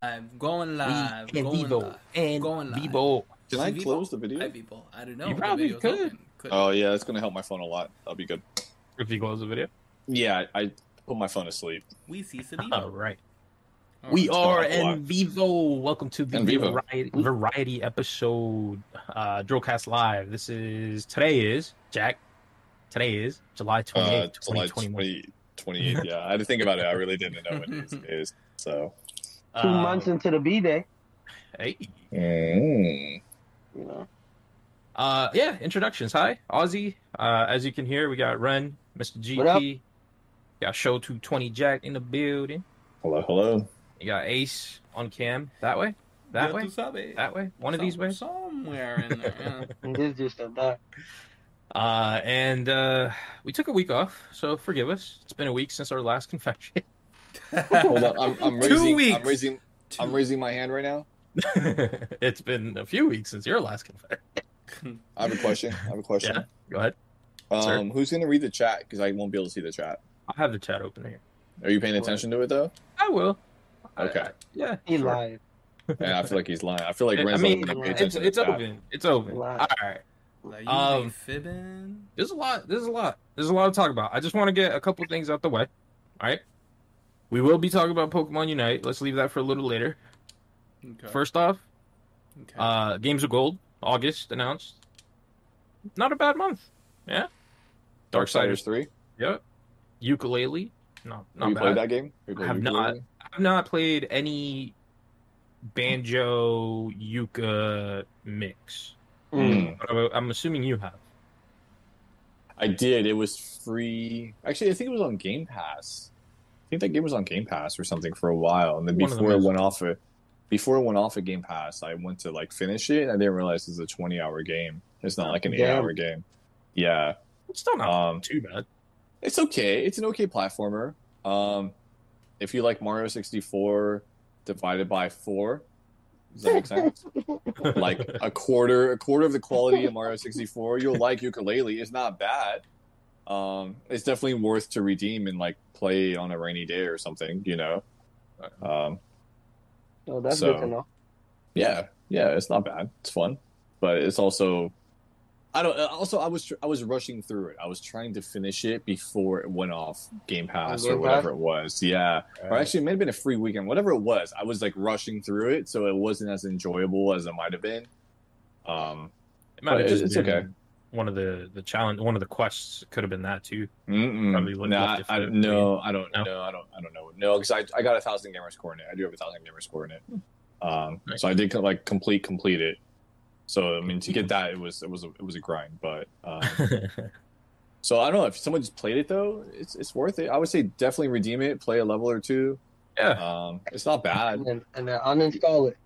I'm going live. and going Vivo live. and going live. Vivo. Can I close the video? Hi, people. I don't know. You probably could. Could. Oh yeah, it's gonna help my phone a lot. That'll be good. If you close the video. Yeah, I, I put my phone to sleep. we see All right. Oh, We it's are gonna help a lot. in Vivo. Welcome to the Vivo. variety, variety episode, uh, Drillcast Live. This is today is Jack. Today is July twenty Uh, twenty twenty one. 20, 28. Yeah, I had to think about it. I really didn't know when it is. So, Uh, Two months into the B day, Hey. mm. you know. Uh, yeah. Introductions. Hi, Aussie. Uh, as you can hear, we got Ren, Mr. What up? GP. Got Show two twenty Jack in the building. hello, hello. You got Ace on cam. That way. That way. That way. One of these ways. Somewhere in there. yeah. And this just a that. Uh, and uh, we took a week off, so forgive us. It's been a week since our last confession. Hold on, I'm, I'm Two raising. weeks. I'm raising. Two- I'm raising my hand right now. it's been a few weeks since your last confession. I have a question. I have a question. Yeah. Go ahead. sir. Um, who's gonna read the chat? Because I won't be able to see the chat. I have the chat open here. Are you paying attention to it though? I will. Okay. I- yeah. He sure. lied. Yeah, I feel like he's lying. I feel like I mean, gonna pay it's attention it's to the chat. open. It's open. All Wow. right. Like, you Um, fibbing. There's a lot. There's a lot. There's a lot to talk about. I just want to get a couple things out the way. All right. We will be talking about Pokemon Unite. Let's leave that for a little later. Okay. First off, okay. uh, Games of Gold, August announced. Not a bad month. Yeah. Dark Darksiders three. Yep. Yooka-Laylee. No, Have not you bad. played that game? Have you have Yooka-Laylee? I've not played any banjo yuka mix. Mm. But I'm- I'm assuming you have. I did. It was free. Actually, I think it was on Game Pass. I think that game was on Game Pass or something for a while, and then One before it went off it, before it went off at Game Pass, I went to like finish it. and I didn't realize it's a twenty-hour game. It's not like an Damn. eight-hour game. Yeah, It's not um, too bad. it's okay. It's an okay platformer. Um, if you like Mario sixty-four divided by four, does that make sense? like a quarter a quarter of the quality of Mario 64. You'll like Yooka-Laylee. It's not bad. Um, it's definitely worth to redeem and like play on a rainy day or something. You know. Um, Oh, that's So- good to know. yeah, yeah, it's not bad. It's fun, but it's also. I don't. Also, I was I was rushing through it. I was trying to finish it before it went off Game Pass Game or Pass? whatever it was. Yeah, or actually, it may have been a free weekend. Whatever it was, I was like rushing through it, so it wasn't as enjoyable as it might have been. Um, It might have just it's been okay. One of the the challenge, one of the quests could have been that too. Probably looked Nah, left it I, no, I don't No? know. I don't. I don't know. No, because I, I got a thousand gamer score in it. I do have a thousand gamer score in it. Um, Nice. so I did like complete complete it. So I mean, to get that, it was it was a, it was a grind. But um, so I don't know if someone just played it though. It's it's worth it. I would say definitely redeem it. Play a level or two. yeah. Um, it's not bad. And then, and then uninstall it.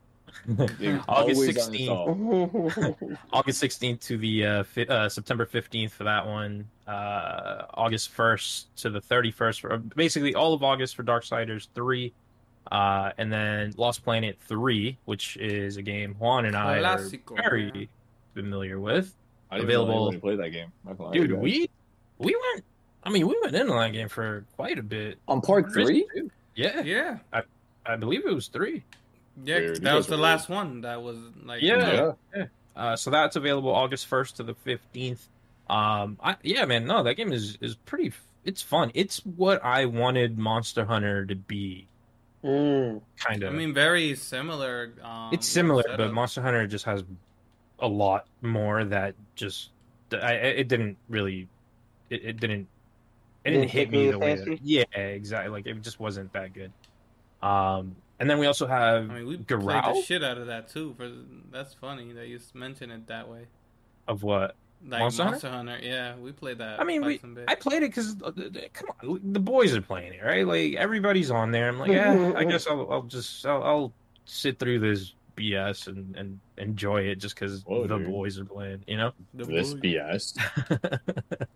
You August 16th. August 16th to the uh, fi- uh, September 15th for that one. Uh, August 1st to the 31st for basically all of August for Darksiders 3. Uh, and then Lost Planet 3, which is a game Juan and I Clásico, are very man. familiar with. I didn't Available- Available. play that game. Not gonna lie to Dude, you we we went. I mean, we went into that game for quite a bit. on part three. Yeah, Yeah. I, I believe it was three. Yeah. Weird. You That was the were last one. That was like. Yeah. Yeah. Uh, so that's available August 1st to the 15th. Um, I, yeah, man, no, that game is is pretty. It's fun. It's what I wanted Monster Hunter to be, Mm. kind of. I mean, very similar. Um, it's similar, but setup. Monster Hunter just has a lot more that just. I, I- it didn't really. It, it didn't. It didn't Didn't hit me the way. That, yeah, exactly. Like it just wasn't that good. Um, and then we also have I mean, we played the Garou shit out of that too. For that's funny that you mention it that way. of what Like Monster Monster, Hunter? Hunter? yeah, we played that. I mean, we- I played it because come on, the boys are playing it, right? Like everybody's on there. I'm like, yeah, I guess I'll, I'll just I'll, I'll sit through this BS and, and enjoy it just because the dude. boys are playing. You know. The This boy- BS.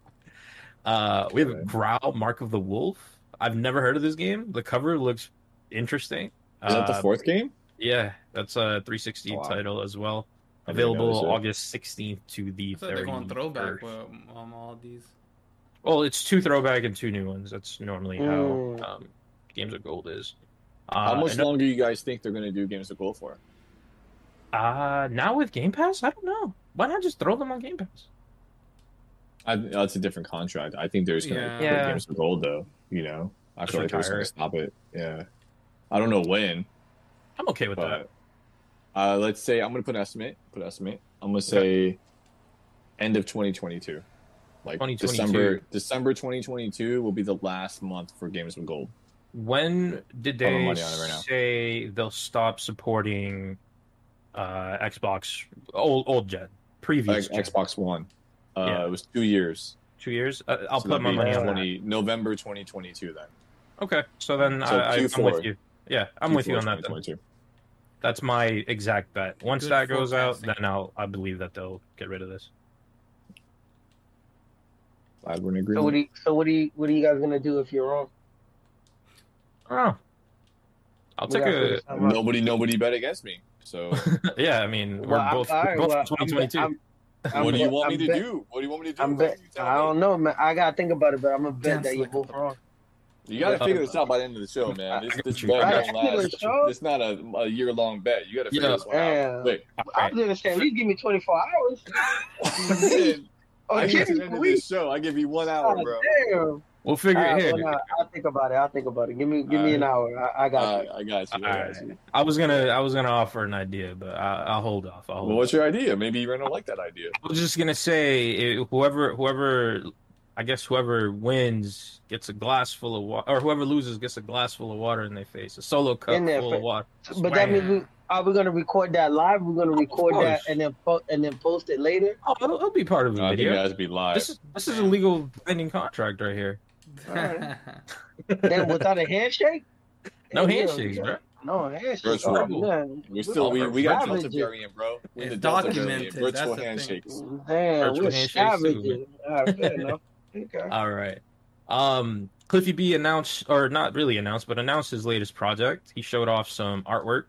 uh, we have Okay. Garou, Mark of the Wolf. I've never heard of this game. The cover looks interesting. Is that the Uh, fourth game? Yeah, that's a 360 Oh, wow. title as well. I Available. August 16th to the I thought they're going throwback with um, all these. Well, it's two throwback and two new ones. That's normally how Mm. um, Games of Gold is. Uh, How much and- longer you guys think they're going to do Games of Gold for? Uh, now with Game Pass, I don't know. Why not just throw them on Game Pass? I, that's a different contract. I think they're going to Yeah. put Yeah. Games of Gold though. You know, I feel like they're going to stop it. Yeah, I don't know when, I'm okay with that. uh, let's say I'm going to put an estimate. Put an estimate. I'm going to say end of 2022. Like 2022. December, December 2022 will be the last month for Games with Gold. When did they money on it right say they'll stop supporting uh, Xbox old old gen previous Like gen? Xbox One. Uh, Yeah. It was two years. two years? Uh, I'll So put my money on that. November 2022 then. Okay, so then So I, I, I'm with you. Yeah, I'm with you on that. Then. That's my exact bet. Once Good that goes out, then I'll I believe that they'll get rid of this. Glad we're in So what do you, so what do you, what are you guys gonna do if you're wrong? Oh, I'll We take a figure something out. Nobody, nobody bet against me. So, yeah. I mean, we're Well, both, all right, we're both well, in I'm- 2022. I'm- I'm what do you bet- want me I'm to bet- do? What do you want me to do? I'm bet. I don't know, man. I gotta think about it, but I'm gonna bet Dance that you're both wrong. You got to figure this out by the end of the show, man. This, this bet I don't last. It's not a, a year long bet. You got to figure Yeah. this one Damn. out. Wait, All I right. was gonna say at least give me 24 hours. Oh, I give get to the end of this show. I give you one hour, God bro. damn. We'll figure All it right, here. well, I'll think about it. I'll think about it. Give me, give me an hour. I, I got you. I got you. I got Alright. you. I was gonna I was gonna offer an idea, but I, I'll hold off. I'll hold Well, what's your idea? Maybe you're gonna like that idea. I was just gonna say it, whoever whoever I guess whoever wins gets a glass full of water, or whoever loses gets a glass full of water in their face, a solo cup In full fa- of water. But that means we are we gonna record that live? We're gonna record that and then po- and then post it later. Oh, it'll, it'll be part of the I think it video. has to be live. This is this is a legal binding contract right here. Then without a handshake? No Yeah, handshakes, bro. No handshakes. Virtual. Oh, yeah. we still we, we got Delta savages. variant, bro. We in the It's Delta documented, variant. Virtual handshakes. Damn, Virtual we're handshakes too, savages. All right, fair enough. Okay. All right. Um, Cliffy B announced, or not really announced, but announced his latest project. He showed off some artwork.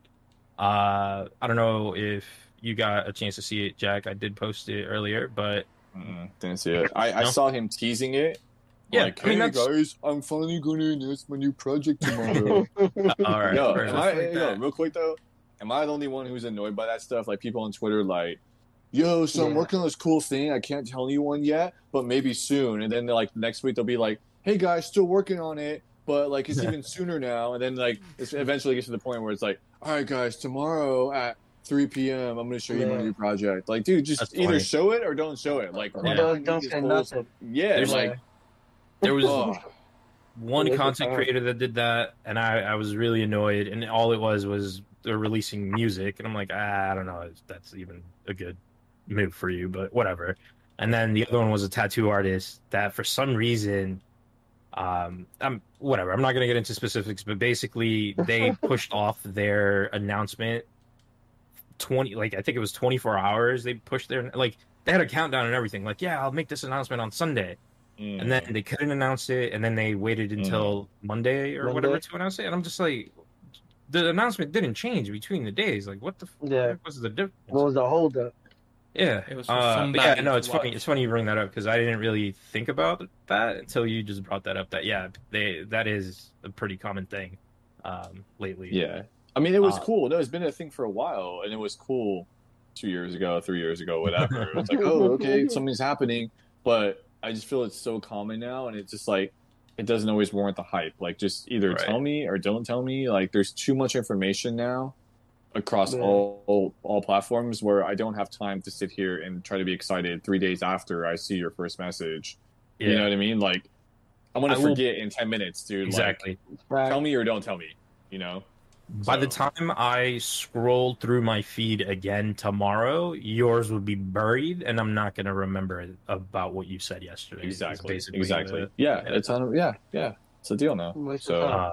Uh, I don't know if you got a chance to see it, Jack. I did post it earlier, but Mm-mm, didn't see it. I, I saw him teasing it. Yeah, like, I mean, hey that's- guys, I'm finally going to announce my new project tomorrow. all right. Yo, am. I, Like yo, real quick though, am I the only one who's annoyed by that stuff? Like people on Twitter, like, yo, so I'm working on this cool thing. I can't tell anyone yet, but maybe soon. And then like next week they'll be like, hey guys, still working on it, but like it's even sooner now. And then like it's eventually gets to the point where it's like, all right guys, tomorrow at 3 p.m. I'm gonna show you my new project. Like, dude, just That's either funny. show it or don't show it. Like, Yeah. Don't, don't say nothing. Yeah, There's like, like there was oh, one It was a content creator that did that, and I, I was really annoyed. And all it was was they're releasing music, and I'm like, ah, I don't know, if that's even a good move for you, but whatever. And then the other one was a tattoo artist that, for some reason, um, I'm whatever. I'm not gonna get into specifics, but basically they pushed off their announcement. Twenty, like I think it was 24 hours. They pushed their like they had a countdown and everything. Like, yeah, I'll make this announcement on Sunday mm. and then they couldn't announce it, and then they waited until Monday or Monday. whatever to announce it. And I'm just like, the announcement didn't change between the days. Like, what the Yeah. fuck was the difference? What was the holdup? Yeah, It was for uh, but somebody yeah, no, to it's funny. It's funny you bring that up because I didn't really think about that until you just brought that up. That yeah, they that is a pretty common thing um, lately. Yeah. I mean, it was Uh, cool. No, it's been a thing for a while, and it was cool two years ago, three years ago, whatever. It was like, oh, okay, something's happening. But I just feel it's so common now, and it's just like, it doesn't always warrant the hype. Like, just either Right. tell me or don't tell me. Like, there's too much information now across Yeah. all, all all platforms where I don't have time to sit here and try to be excited three days after I see your first message. yeah, You know what I mean? Like, I'm gonna I will- forget in ten minutes, dude. exactly. Like, tell me or don't tell me. You know? By the time I scroll through my feed again tomorrow, yours will be buried, and I'm not going to remember about what you said yesterday. Exactly. basically Exactly. the- yeah, yeah. it's on. Yeah, yeah, it's a deal now. Waste So uh,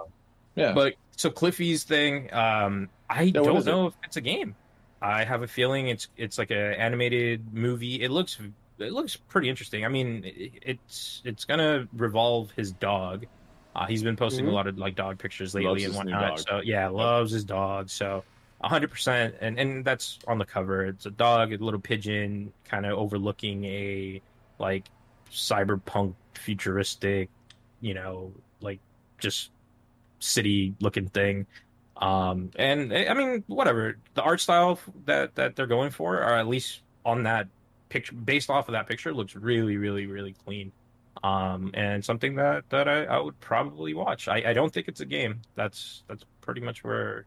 yeah, but so Cliffy's thing, um, I what don't is it? know if it's a game. I have a feeling it's it's like an animated movie. It looks it looks pretty interesting. I mean, it, it's it's gonna revolve his dog. Uh, he's been posting Mhm. a lot of like dog pictures lately Loves and whatnot. So yeah, loves his dog. So hundred percent, and and that's on the cover. It's a dog, a little pigeon, kind of overlooking a like cyberpunk futuristic, you know, like just city looking thing. Um, and eh, I mean, whatever the art style that that they're going for, or at least on that picture, based off of that picture, looks really, really, really clean. Um, and something that that I, I would probably watch. I, I don't think it's a game. That's that's pretty much where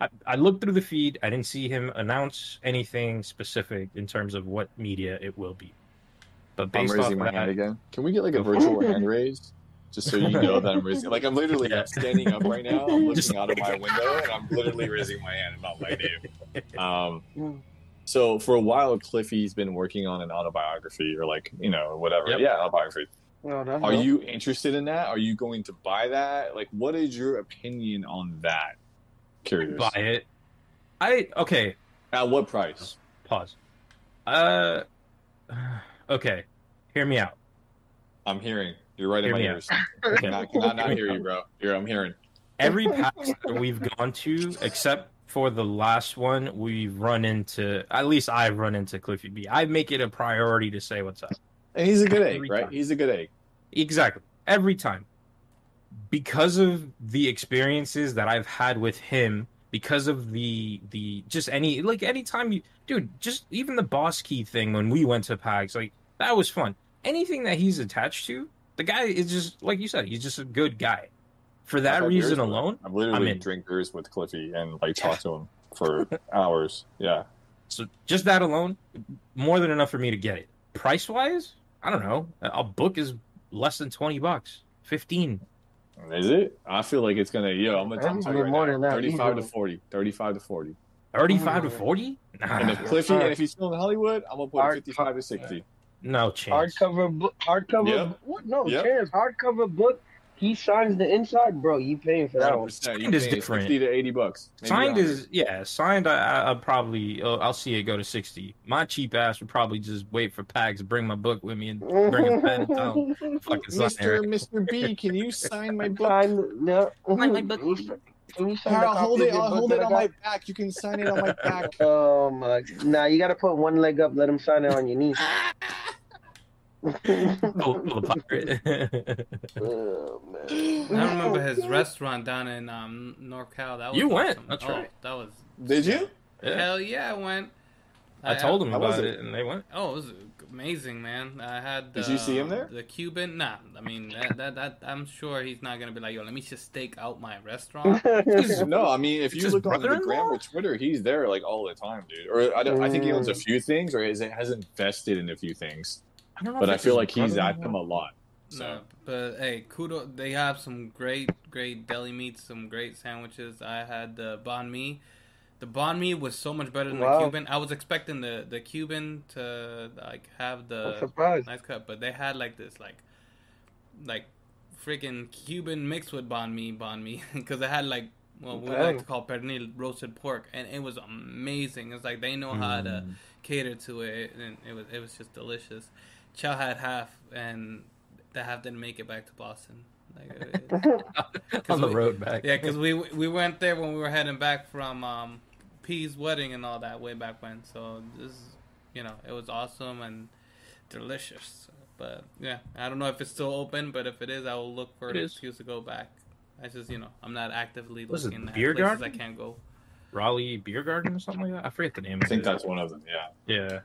I, I looked through the feed. I didn't see him announce anything specific in terms of what media it will be. But I'm based off raising my that, hand again. Can we get like a virtual hand raise? Just so you know that I'm raising. Like I'm literally Yeah. I'm standing up right now. I'm looking Just out of my window and I'm literally raising my hand and not my name. Um, so for a while, Cliffy's been working on an autobiography or like you know whatever. Yep. Yeah, autobiography. No, that's Are dope. you interested in that? Are you going to buy that? Like, what is your opinion on that? Curious. buy it. I okay. At what price? Pause. Uh, okay. Hear me out. I'm hearing. You're right in Hear my me out. ears. Cannot, cannot not hear you, bro. Here, I'm hearing. Every PAX that we've gone to, except for the last one, we've run into. At least I've run into Cliffy B. I make it a priority to say what's up. And he's a good egg, right? time. He's a good egg. Exactly. Every time. Because of the experiences that I've had with him, because of the the just any like anytime you dude, just even the boss key thing when we went to PAX, like that was fun. Anything that he's attached to, the guy is just like you said, he's just a good guy. For I've that reason beers with him. alone, I've I'm literally in. drink beers with Cliffy and like talk to him for hours. Yeah. so just that alone, more than enough for me to get it. Price wise, I don't know. A book is less than twenty bucks, fifteen. Is it? I feel like it's gonna. Yo, I'm gonna It's tell you right more now. than that, Thirty-five to forty. Thirty-five to forty. 35 to 40? And if Cliffy, and if he's still in Hollywood, I'm gonna put Hard- fifty-five to sixty. No chance. hardcover book? Hardcover? Yep. What? No Yep. chance. Hardcover book. He signs the inside, bro. You paying for that Hundred one? percent. Signed is different. Fifty to eighty bucks. Maybe Signed 100. is yeah. Signed, I, I, I'll probably uh, I'll see it go to sixty. My cheap ass would probably just wait for PAX, bring my book with me, and bring a pen. And fucking Mr. Mr. B, can you sign my book? Sign, no. Sign my book. Can you sign the I'll hold it. I'll hold it on got? my back. You can sign it on my back. Oh my! Nah, you gotta put one leg up. Let him sign it on your knee. Pull, pull the pirate. oh man. I remember his restaurant down in um, NorCal. That was You went, awesome. that's oh, right. That was Did you? Yeah. hell yeah. I went. I told them How was about it? it, and they went. Oh, it was amazing, man. I had. Did you see him there? The Cuban. Nah, I mean that, that. That I'm sure he's not gonna be like, yo, let me just stake out my restaurant. No, I mean, if It's you his look on the brother-in-law? gram or Twitter, he's there like all the time, dude. Or I, don't, I think he owns a Mm. few things, or has, has invested in a few things. I don't know. But if I feel like he's at them brother-in-law. a lot. So No, but hey, kudo. They have some great, great deli meats, some great sandwiches. I had the banh mi. The banh mi was so much better than Wow. the Cuban. I was expecting the the Cuban to like have the nice cut, but they had like this like like freaking Cuban mixed with banh mi, banh mi, because they had like well we like to call pernil roasted pork, and it was amazing. It's like they know how to Mm. cater to it, and it was it was just delicious. Chow had half, and the half didn't make it back to Boston. Like, on the we- road back. yeah, because we we went there when we were heading back from um, P's wedding and all that way back when. So this, you know, it was awesome and delicious. But yeah, I don't know if it's still open, but if it is, I will look for It an is. excuse to go back. I just, you know, I'm not actively Was it looking at Beer places Garden? I can't go. Raleigh Beer Garden or something like that. I forget the name. I think it. that's one of them. Yeah. yeah.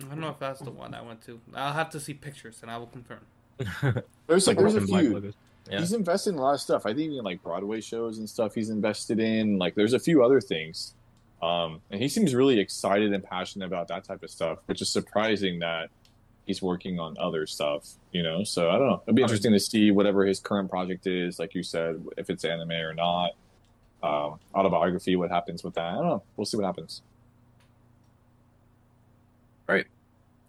I don't know if that's the one I went to. I'll have to see pictures and I will confirm. There's like there's a few. Yeah. He's invested in a lot of stuff. I think even like Broadway shows and stuff. He's invested in like there's a few other things, um, and he seems really excited and passionate about that type of stuff, which is surprising that he's working on other stuff. You know, so I don't know. It'll be interesting to see whatever his current project is. Like you said, if it's anime or not, um, autobiography, what happens with that? I don't know. We'll see what happens.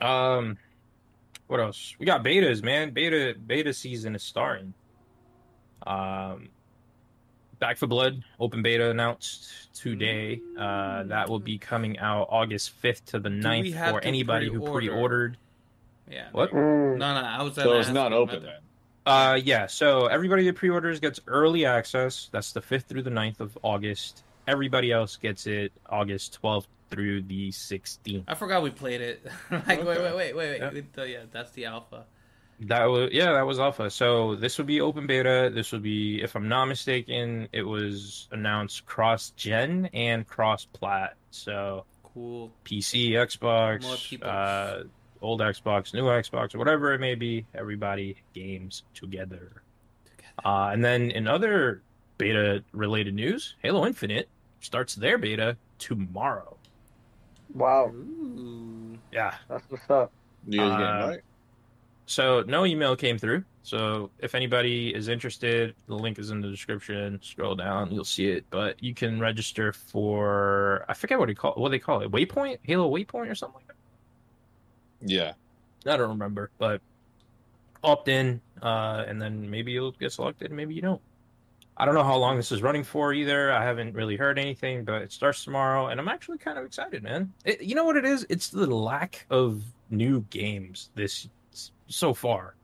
Um, what else? We got betas, man. Beta beta season is starting. Um, Back 4 Blood open beta announced today. Uh, that will be coming out August fifth to the we 9th for anybody who pre-order? pre-ordered. Yeah. What? Mm. No, no, I was. So it's not open then. Uh, yeah. So everybody that pre-orders gets early access. That's the fifth through the 9th of August. Everybody else gets it August twelfth through the sixteenth. I forgot we played it. like, wait, Okay. wait, wait, wait, wait. Yeah. It- uh, yeah, that's the alpha. That was yeah, that was alpha. So this would be open beta. This would be, if I'm not mistaken, it was announced cross gen and cross plat. So Cool. PC, Xbox, Multiple. uh, old Xbox, new Xbox, whatever it may be, everybody games together. Uh, and then in other beta related news, Halo Infinite starts their beta tomorrow. Wow, Ooh. Yeah. that's what's up. You guys getting Uh, right? So no email came through. So if anybody is interested, the link is in the description. Scroll down, you'll see it. But you can register for I forget what they call what they call it, Waypoint, Halo Waypoint or something like that. Yeah. I don't remember, but opt in, uh, and then maybe you'll get selected, maybe you don't. I don't know how long this is running for either. I haven't really heard anything, but it starts tomorrow, and I'm actually kind of excited, man. It, you know what it is? It's the lack of new games this so far.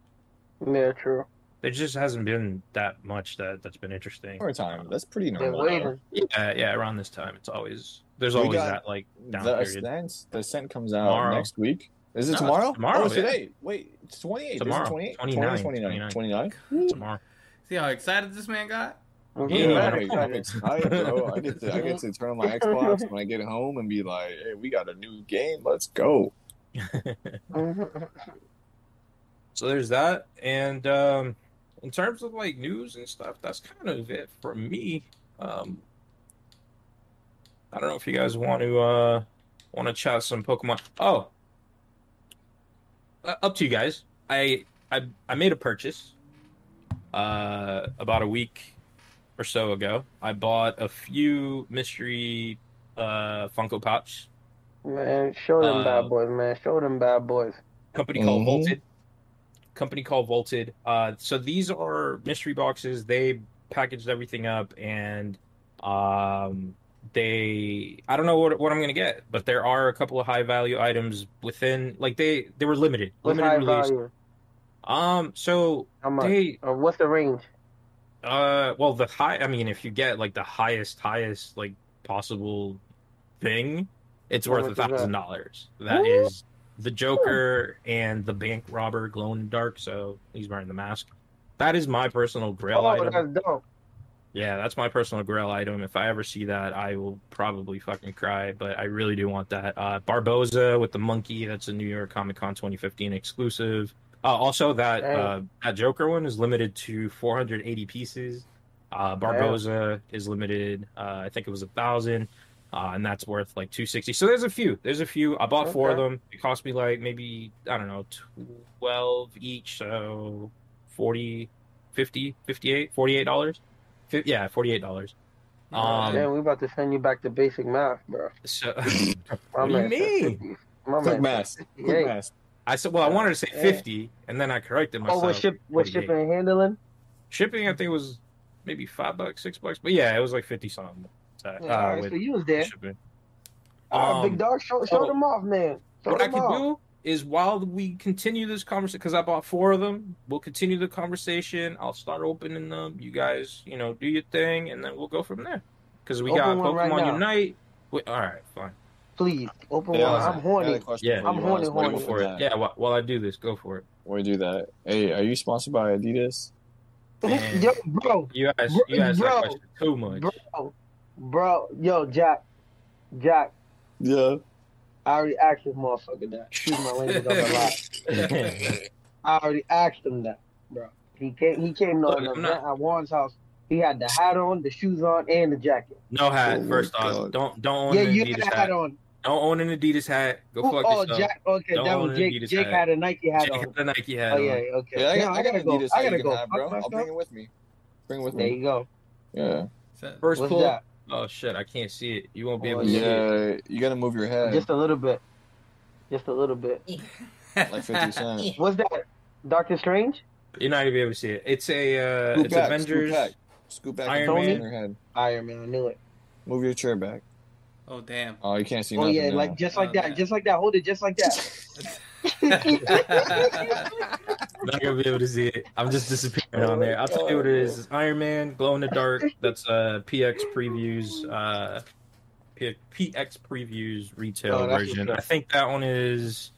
Yeah, true. There just hasn't been that much that that's been interesting. Summertime. That's um, pretty normal. though. Yeah, yeah. Around this time, it's always there's We always that like down The period. ascent, the ascent comes out Tomorrow. next week. Is it No, tomorrow? tomorrow, Oh, it's yeah. today. Wait, it's 28. Tomorrow. 28? 29, 29. 29. tomorrow. See how excited this man got? Yeah, Very I'm, I'm excited. excited, bro. I get to I get to turn on my Xbox when I get home and be like, "Hey, we got a new game. Let's go." So there's that, and um, in terms of like news and stuff, that's kind of it for me. Um, I don't know if you guys want to uh, want to chat some Pokemon. Oh, uh, up to you guys. I I I made a purchase uh, about a week or so ago. I bought a few mystery uh, Funko Pops Man, show them Uh, bad boys, man. Show them bad boys. company called Mhm. Volted. Company called Volted. Uh, so these are mystery boxes. They packaged everything up, and um, they I don't know what what I'm gonna get, but there are a couple of high value items within. Like they they were limited, What's limited high release. value? Um, so How much? they what's the range? uh well the high I mean if you get like the highest highest like possible thing, it's How worth a much is that? thousand dollars. That is the Joker and the bank robber glow in the dark, so he's wearing the mask. That is my personal grail Oh, item. that's dope. Yeah, that's my personal grail item. If I ever see that, I will probably fucking cry. But I really do want that. Uh, Barbossa with the monkey. That's a New York Comic Con 2015 exclusive. Uh, also, that Dang. uh, that Joker one is limited to 480 pieces. Uh, Barbossa is limited. Uh, I think it was a thousand, uh, and that's worth like 260. So there's a few. There's a few. I bought four of them. It cost me like maybe I don't know 12 each, so 40, 50, 58, 48 dollars. Fi- Yeah, forty-eight dollars. Um, Damn, we about to send you back to basic math, bro. So What do you mean? Quick math. Quick math. I said, well, I wanted to say fifty, and then I corrected myself. Oh, with ship with shipping and handling? Shipping, I think was maybe five bucks, six bucks, but yeah, it was like fifty something. Uh, Yeah, all right, with so you was there. shipping. All right, Um, big dog, show, show oh, them off, man. Show What I can off. do is while we continue this conversation, because I bought four of them, we'll continue the conversation. I'll start opening them. You guys, you know, do your thing, and then we'll go from there. Because we Open got right Pokemon now. Unite. Wait, all right, fine. Please, open Yeah, one. I I'm horny. Yeah. I'm horny, while- horny. Go for it. Yeah, while, while I do this, go for it. While we do that, hey, are you sponsored by Adidas? Yo, bro, You asked, Bro- you asked bro. too much. bro, bro, yo, Jack, Jack. Yeah. I already asked this motherfucker that. Excuse my language on the lot. I already asked him that, bro. He came. He came to Look, an event not- at Juan's house. He had the hat on, the shoes on, and the jacket. No hat. Oh my First off, don't don't yeah, you had Adidas the hat. hat on. I don't own an Adidas hat. Go Who- fuck oh, yourself. Jack. Okay, Don't that own was an Jake. Adidas Jake hat. had a Nike hat Jake on. had the Nike hat Oh yeah, okay. Yeah, I No, got, I got gotta an go. Adidas I gotta go. have, bro. I'll bring it with me. Bring it with There me. There you go. Yeah. First What's pull. that? Oh shit, I can't see it. You won't be Oh, able to see it. Yeah, you gotta move your head. Just a little bit. Just a little bit. Like 50 Cent. What's that? Doctor Strange? You're not gonna be able to see it. It's a uh, Scoot it's back, Avengers. Scoot back. Scoot back Iron and move Man. your head. Iron Man. I knew it. Move your chair back. Oh damn. Oh, you can't see oh nothing yeah, now. like just like Oh, that. man. Just like that. Hold it just like that. Not gonna be able to see it. I'm just disappearing on there. I'll tell you what it is. It's Iron Man, glow in the dark. That's uh PX previews. Uh, PX previews retail Oh, version. I think that one is.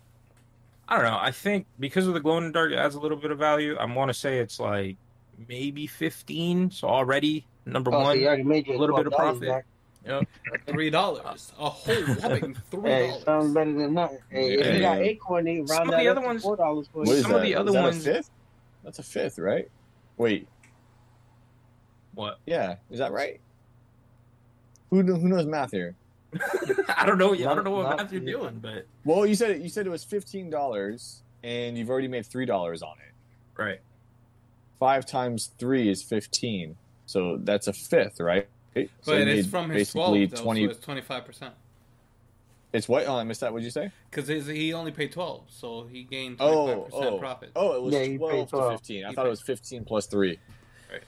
I don't know. I think because of the glow in the dark, it adds a little bit of value. I want to say it's like maybe fifteen. So already number Oh, so one, you already a little bit of profit. back. Yep. Three dollars. A whole whopping three Hey, dollars. sounds better than nothing. Hey, if you got Acorn, they round Some of the other ones- four dollars for What you. Some that? of the other is that ones- a fifth? That's a fifth, right? Wait, What? yeah, is that right? Who who knows math here? I don't know. I don't know what Not- math you're doing, but Well, you said it. You said it was fifteen dollars, and you've already made three dollars on it. right. Five times three is fifteen, so that's a fifth, right? So But you it's from his basically twelve, though, twenty. so it's twenty five percent. It's what? Oh, I missed that. What'd you say? Because he only paid twelve, so he gained twenty five Oh, percent oh, profit. oh! It was Yeah, you paid twelve to fifteen. I You thought it was fifteen plus three.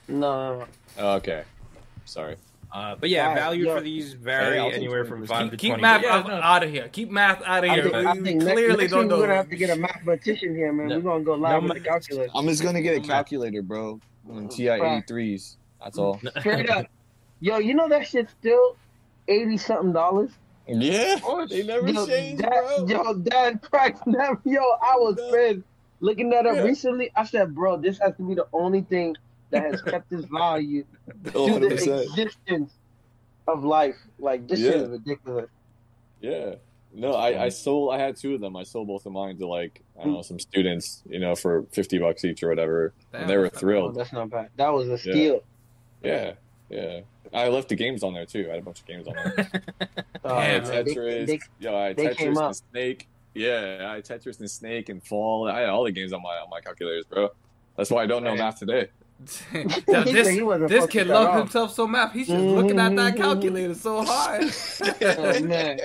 No, no, no. Oh, okay, sorry. Uh, but yeah, Alright, value yeah. for these vary Hey, anywhere from five Keep, to keep twenty. math yeah, out, no, out of here. Keep math out of I here. think, I think clearly next don't know. we're gonna have to get a mathematician here, man. No. we're gonna go live No with the calculator. I'm just gonna get a calculator, bro. On TI eighty threes. That's all. Straight up. Yo, you know that shit's still eighty something dollars. Yeah, they never Yo, changed, that, bro. yo, that cracks never. Yo, I was No. pissed looking that up Yeah. recently. I said, bro, this has to be the only thing that has kept its value through the existence of life. Like this shit Yeah. is ridiculous. Yeah. No, I, I sold. I had two of them. I sold both of mine to like I don't know some students, you know, for fifty bucks each or whatever, and they were Damn. Thrilled. that's not bad. That was a steal. Yeah, yeah. I left the games on there too. I had a bunch of games on there. Oh, I had man, they- Tetris. they- yo, I had they came Tetris up. and Snake. Yeah, I had Tetris and Snake and Fall. I had all the games on my on my calculators, bro. That's why I don't know math today. Now, this this kid that loves himself so math. He's just looking at that calculator so hard. Oh, man.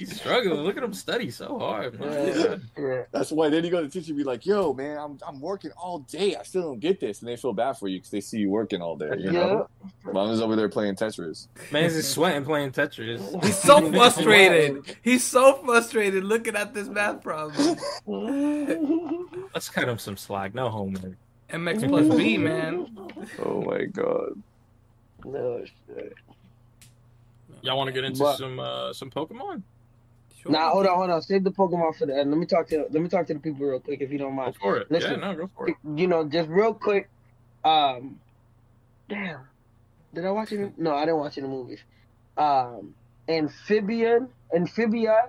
He's struggling. Look at him study so hard. Man. Yeah, yeah. That's why then you go to the teacher and be like, "Yo, man, I'm I'm working all day. I still don't get this," and they feel bad for you because they see you working all day. You know, mom's over there playing Tetris. Man's just sweating playing Tetris. He's so frustrated. He's so frustrated looking at this math problem. Let's cut him some slack. No homework. MX plus B, man. Oh my god. no shit. Y'all want to get into But- some uh, some Pokemon? Sure. Nah, hold on, hold on. Save the Pokemon for the end. Let me talk to let me talk to the people real quick, if you don't Go mind. for it. Listen. yeah, no, go for it. You know, just real quick. Um, damn, did I watch any? No, I didn't watch any movies. Um, Amphibian, Amphibia,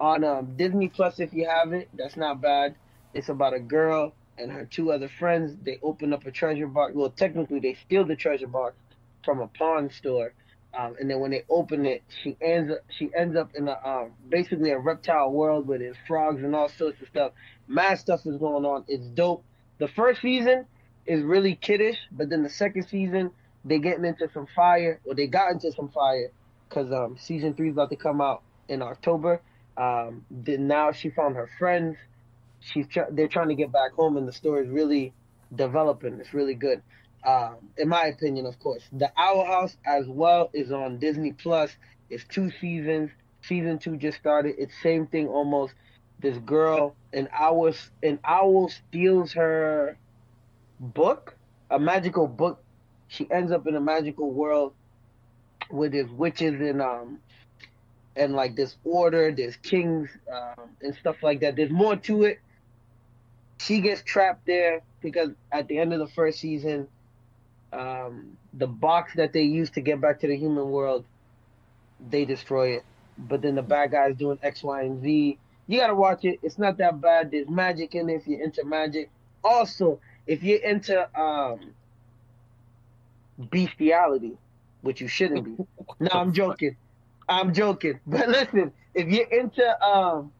on um, Disney Plus. If you have it, that's not bad. It's about a girl and her two other friends. They open up a treasure box. Well, technically, they steal the treasure box from a pawn store. Um, and then when they open it, she ends up she ends up in a um, basically a reptile world where there's frogs and all sorts of stuff. Mad stuff is going on. It's dope. The first season is really kiddish, but then the second season they getting into some fire, or they got into some fire, because um, season three is about to come out in October. Um, then now she found her friends. She's try- they're trying to get back home, and the story is really developing. It's really good, um, in my opinion, of course. The Owl House as well is on Disney Plus. It's two seasons. Season two just started. It's same thing almost. This girl, an owl, an owl steals her book, a magical book. She ends up in a magical world where there's witches and um and like this order, there's kings um, and stuff like that. There's more to it. She gets trapped there because at the end of the first season, um, the box that they use to get back to the human world, they destroy it. But then the bad guys doing X, Y, and Z. You gotta watch it. It's not that bad. There's magic in it if you're into magic. Also, if you're into um, bestiality, which you shouldn't be. no, I'm joking. I'm joking. But listen, if you're into um,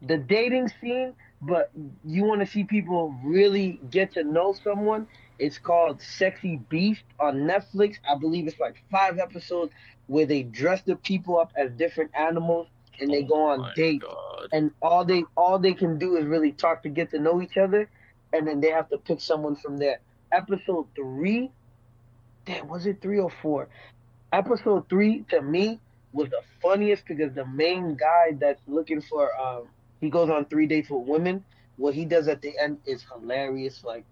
the dating scene, but you want to see people really get to know someone, it's called Sexy Beast on Netflix. I believe it's like five episodes where they dress the people up as different animals and they go Oh on my dates God. and all they all they can do is really talk to get to know each other, and then they have to pick someone from there. Episode three, damn, was it three or four? Episode three to me was the funniest because the main guy that's looking for um he goes on three dates with women. What he does at the end is hilarious. Like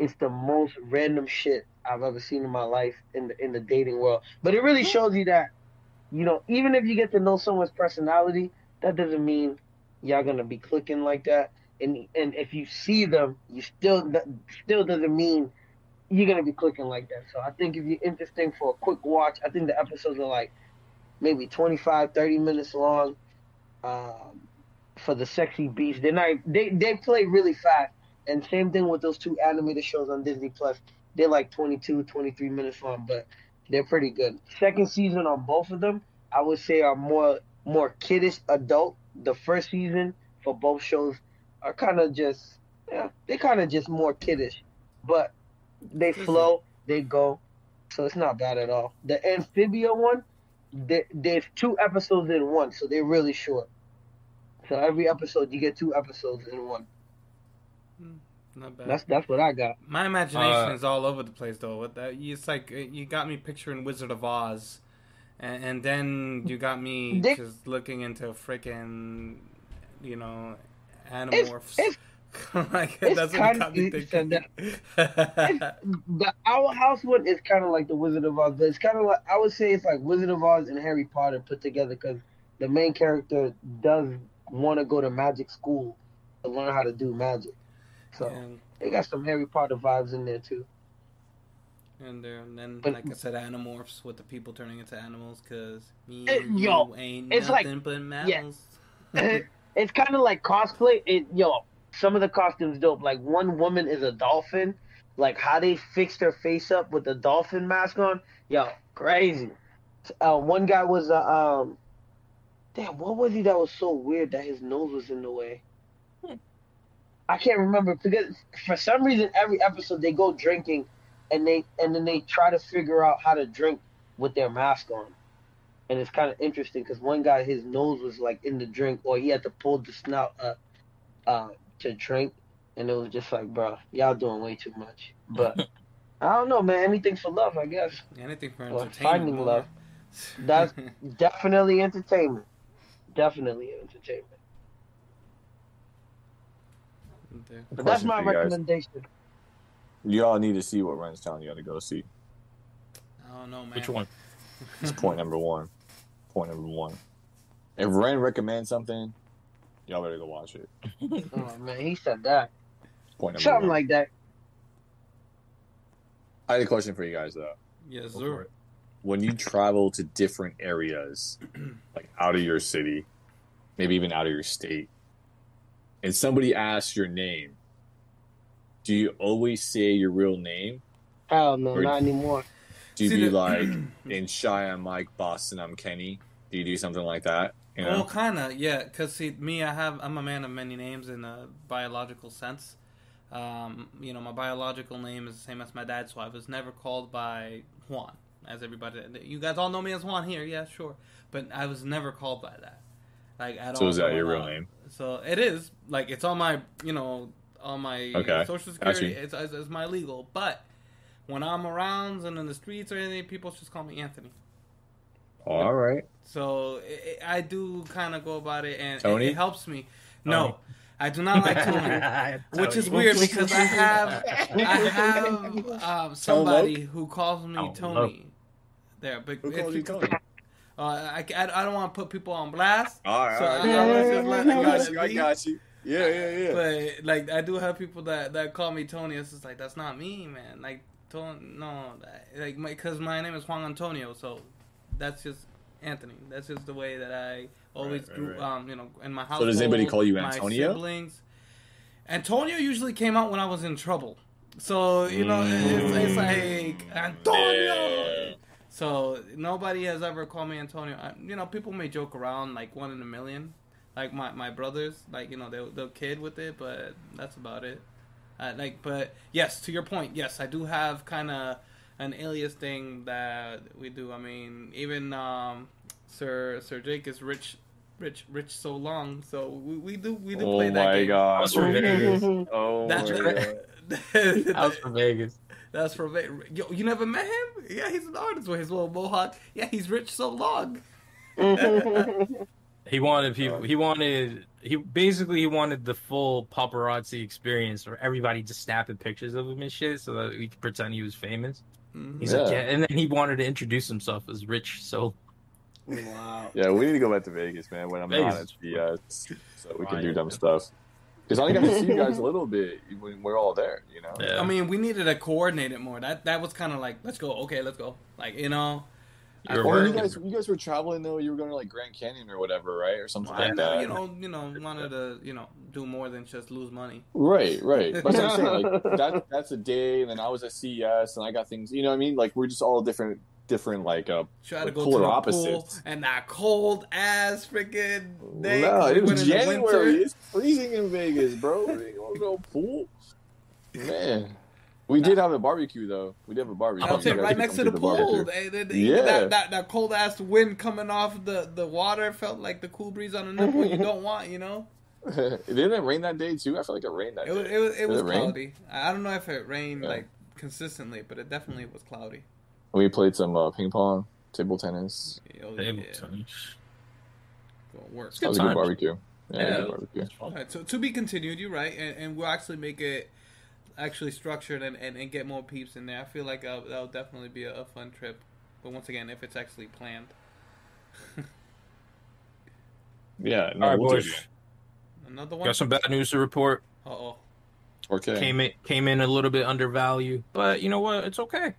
it's the most random shit I've ever seen in my life in the in the dating world. But it really shows you that, you know, even if you get to know someone's personality, that doesn't mean y'all gonna be clicking like that. And and if you see them, you still still doesn't mean you're gonna be clicking like that. So I think if you're interesting for a quick watch, I think the episodes are like maybe 25, 30 minutes long. Um, for the sexy beast, they're not they they play really fast. And same thing with those two animated shows on Disney Plus. They're like 22, 23 minutes long, but they're pretty good. Second season on both of them, I would say are more more kiddish adult. The first season for both shows are kind of just yeah, they're kind of just more kiddish, but they flow, they go, so it's not bad at all. The Amphibia one, they, there's two episodes in one, so they're really short. So every episode you get two episodes in one. Not bad. That's that's what I got. My imagination Uh, is all over the place though. With that, it's like uh, you got me picturing Wizard of Oz, and, and then you got me They- just looking into freaking, you know, animorphs. it's- like it's that's what you kinda- got me it's thinking. The Owl House one is kind of like the Wizard of Oz, but it's kind of like I would say it's like Wizard of Oz and Harry Potter put together because the main character does want to go to magic school to learn how to do magic. So and they got some Harry Potter vibes in there too. and, uh, and then, But- like I said, animorphs with the people turning into animals because me Eh, and yo, you ain't it's like- nothing but mammals. it's kind of like cosplay. It yo, some of the costumes dope. Like one woman is a dolphin. Like how they fixed her face up with the dolphin mask on. Yo, crazy. Uh, one guy was a um. Damn, what was he that was so weird that his nose was in the way? I can't remember because for some reason every episode they go drinking, and they and then they try to figure out how to drink with their mask on. And it's kind of interesting because one guy his nose was like in the drink or he had to pull the snout up uh, to drink. And it was just like bro y'all doing way too much. But i don't know man. Anything for love i guess. Anything for Or finding love. That's- definitely entertainment. Definitely entertainment Okay. but that's my for guys. recommendation You all need to see what Ren's telling you got to go see. I don't know, man. Which one? It's point number one. Point number one. If Ren recommends something, y'all better go watch it. oh man he said that Point number something one. like that I had a question for you guys though. Yes, Go sir. When you travel to different areas, like out of your city, maybe even out of your state, and somebody asks your name, do you always say your real name? hell no Or- not anymore Do you See, be the- like in Shy I'm Mike, Boston I'm Kenny? Do you do something like that? You know? Well, kind of, yeah. Cause see, me, I have, I'm a man of many names in a biological sense. Um, you know, my biological name is the same as my dad's, so I was never called by Juan, as everybody. You guys all know me as Juan here, yeah, sure, but I was never called by that, like at So all. So is that your real up. name? So it is like it's on my, you know, on my Okay, social security. It's, it's, it's my legal, but when I'm around and in the streets or anything, people just call me Anthony. All right. So i I do kind of go about it, and Tony? It, it helps me. No, Tony. I do not like Tony, which is weird because I have I have um, somebody who calls me Oh, Tony. There, but Who it's calls you Tony? Uh, I, I, I don't want to put people on blast, All right, So all I- right. I was just let- I got you. I got you. Yeah, yeah, yeah. but like I do have people that that call me Tony. It's just like that's not me, man. Like Tony, no, that- like because my, name is Juan Antonio, so that's just Anthony. That's just the way that I always right, grew. right. Um, you know, in my house. So does anybody call you Antonio? My siblings. Antonio usually came out when I was in trouble. So you know, it's, it's like Antonio. So nobody has ever called me Antonio. I, you know, people may joke around like one in a million, like my, my brothers, like you know they'll they'll kid with it, but that's about it. Uh, like, but yes, to your point, yes, I do have kind of an alias thing that we do. I mean, even um, Sir Sir Jake is rich, rich, rich so long. So we, we do we do oh play that my game. god. That's from Vegas. Oh That's my god. I was from Vegas. That's from Ve- Yo, you never met him? Yeah, he's an artist with his little mohawk. Yeah, he's rich so long. He wanted people. He wanted. He basically he wanted the full paparazzi experience, where everybody just snapping pictures of him and shit, so that we could pretend he was famous. Mhm. He's Yeah. like, yeah, and then he wanted to introduce himself as Rich. So Wow. Yeah, we need to go back to Vegas, man. When I'm Vegas not is at the uh, so we can do dumb stuff. Because I only got to see you guys a little bit when we're all there, you know. Yeah. I mean, we needed to coordinate it more. That that was kind of like, let's go. Okay, let's go. Like you know, You're Or you guys, you guys were traveling though. You were going to like Grand Canyon or whatever, right, or something I like know, that. you know, you know, wanted to, you know, do more than just lose money. Right, right. But that's what I'm saying. Like that, that's a day, and then I was at CES, and I got things. You know what I mean? Like we're just all different, different. Like uh, Try to Like go polar to the pool opposites. and that cold ass freaking day. no, we it was January. It's freezing in Vegas, bro. You want to go pool? Man, we did have a barbecue though. We did have a barbecue. You it, right next to the pool. they- they- Yeah. That, that, that cold ass wind coming off the, the water felt like the cool breeze on a nipple you don't want, you know? it didn't rain that day too. I feel like it rained that It day. it was, it was it rain? cloudy. I don't know if it rained Yeah. like consistently, but it definitely was cloudy. We played some uh, ping pong, table tennis. Oh, Table yeah. tennis. Well, work. That was a good barbecue. Yeah, Yeah. good barbecue. It's. Alright, so to be continued, you're right, and, and we'll actually make it actually structured and, and, and get more peeps in there. I feel like uh, that'll definitely be a, a fun trip. But once again, if it's actually planned. Yeah, no, All right, we'll boys. Another one? Got some bad news to report. Uh oh. Okay. Came in came in a little bit undervalued, but you know what? It's okay.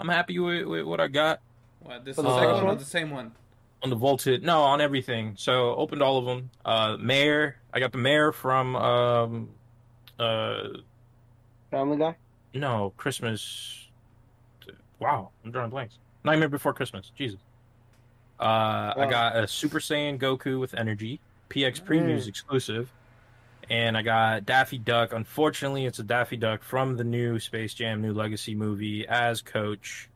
I'm happy with, with what I got What, this For is the the second second one or the same one? on the vaulted. No, on everything. So opened all of them. Uh, mayor. I got the mayor from um, uh, Family Guy. no Christmas. Wow, I'm drawing blanks. Nightmare Before Christmas. Jesus. Uh, I got a Super Saiyan Goku with energy. PX previews Mm. exclusive. And I got Daffy Duck. Unfortunately, it's a Daffy Duck from the new Space Jam New Legacy movie as Coach.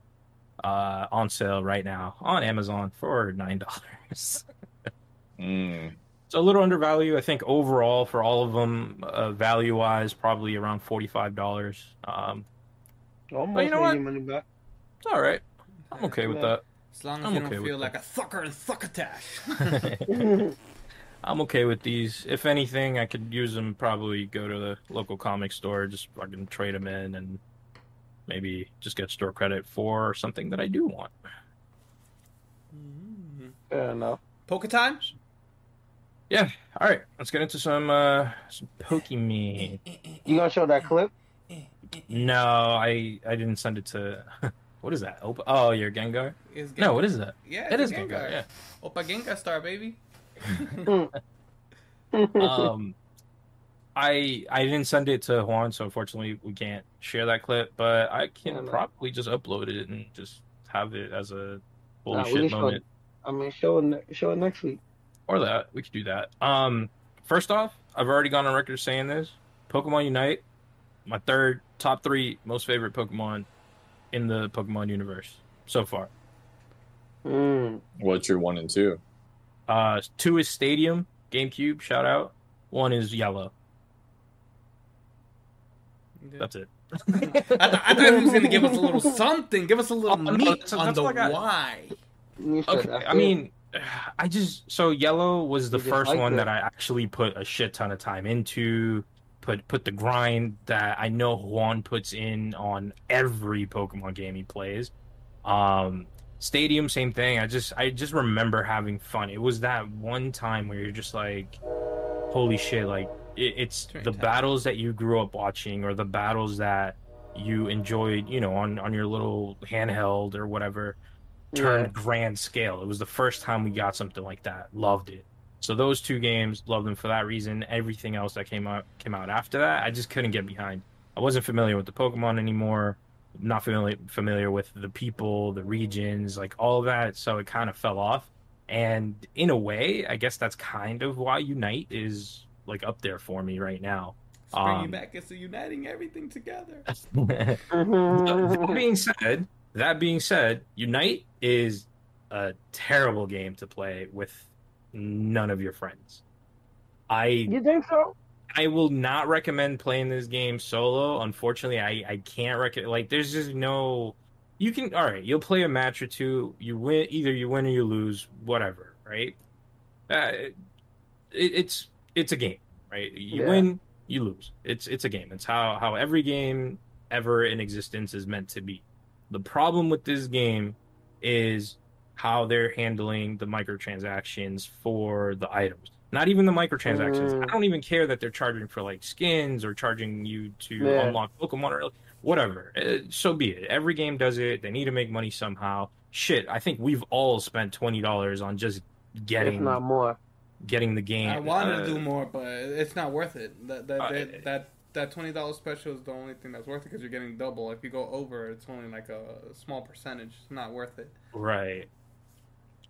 Uh, on sale right now on Amazon for nine dollars. Mm. So a little undervalued. I think overall for all of them, uh, value wise, probably around forty five dollars. Um, Almost you know what? money back. it's all right. I'm okay with that. As long as I'm you okay don't with feel that. like a sucker in succotash. I'm okay with these. If anything, I could use them. Probably go to the local comic store, just fucking trade them in, and maybe just get store credit for something that I do want. Mm. Fair enough. Poker time? Yeah. All right. Let's get into some uh some Pokemon. You gonna show that clip? No, I I didn't send it to. what is that? Op- oh, your Gengar. Is Gengar. No, what is that? Yeah, it's is a Gengar. Yeah. Opa Gengar Star, baby. um, I I didn't send it to Juan, so unfortunately we can't share that clip. But I can Yeah, probably just upload it and just have it as a holy Nah, we shit can show moment, I mean, show it, ne- show it next week. or that we could do that. Um, first off, I've already gone on record saying this: Pokemon Unite, my third top three most favorite Pokemon in the Pokemon universe so far. Mm. What's your one and two? Uh, two is Stadium, GameCube, shout out. One is Yellow. That's it. I, th- I thought he was going to give us a little something. Give us a little Oh, meat that's- on the what I got. why. Okay, I mean, I just so Yellow was the first liked one it. that I actually put a shit ton of time into. Put put the grind that I know Juan puts in on every Pokemon game he plays. Um, Stadium, same thing. I just I just remember having fun. It was that one time where you're just like, holy shit! Like it, it's the time. battles that you grew up watching or the battles that you enjoyed, you know, on on your little handheld or whatever turned grand scale. It was the first time we got something like that. Loved it. So those two games, loved them for that reason. Everything else that came out came out after that, I just couldn't get behind. I wasn't familiar with the Pokemon anymore. Not familiar familiar with the people, the regions, like all of that. So it kind of fell off. And in a way, I guess that's kind of why Unite is like up there for me right now. Let's bring Um, back into uniting everything together. that being said, that being said, Unite is a terrible game to play with none of your friends. I You think so? I will not recommend playing this game solo. Unfortunately, I I can't recommend. Like, there's just no. You can all right. You'll play a match or two. You win either you win or you lose. Whatever, right? Uh, it, it's it's a game, right? You Yeah. win, you lose. It's it's a game. It's how how every game ever in existence is meant to be. The problem with this game is how they're handling the microtransactions for the items. Not even the microtransactions. Mm. I don't even care that they're charging for like skins or charging you to Yeah. unlock Pokemon or whatever. Uh, so be it. Every game does it. They need to make money somehow. Shit, I think we've all spent twenty dollars on just if getting not more. getting the game. I wanted Uh, to do more, but it's not worth it. That that Uh, that, that, that twenty dollars special is the only thing that's worth it because you're getting double. If you go over, it's only like a small percentage. It's not worth it. Right.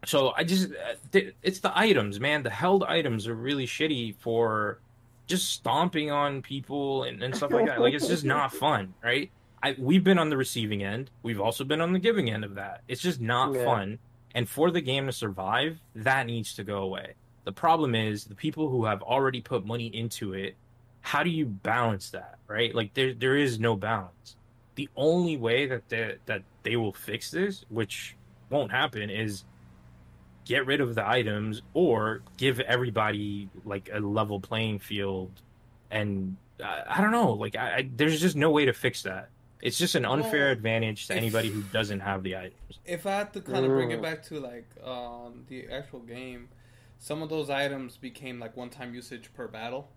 So I just uh, it's the items, man. The held items are really shitty for just stomping on people and, and stuff like that. Like it's just not fun, right? I we've been on the receiving end. We've also been on the giving end of that. It's just not Yeah. fun. And for the game to survive, that needs to go away. The problem is the people who have already put money into it. How do you balance that, right? Like there there is no balance. The only way that they, that they will fix this, which won't happen, is get rid of the items or give everybody like a level playing field. And I, I don't know, like I, I, there's just no way to fix that. It's just an unfair Well, advantage to if- anybody who doesn't have the items. If I had to kind of bring it back to like um, the actual game, some of those items became like one-time usage per battle.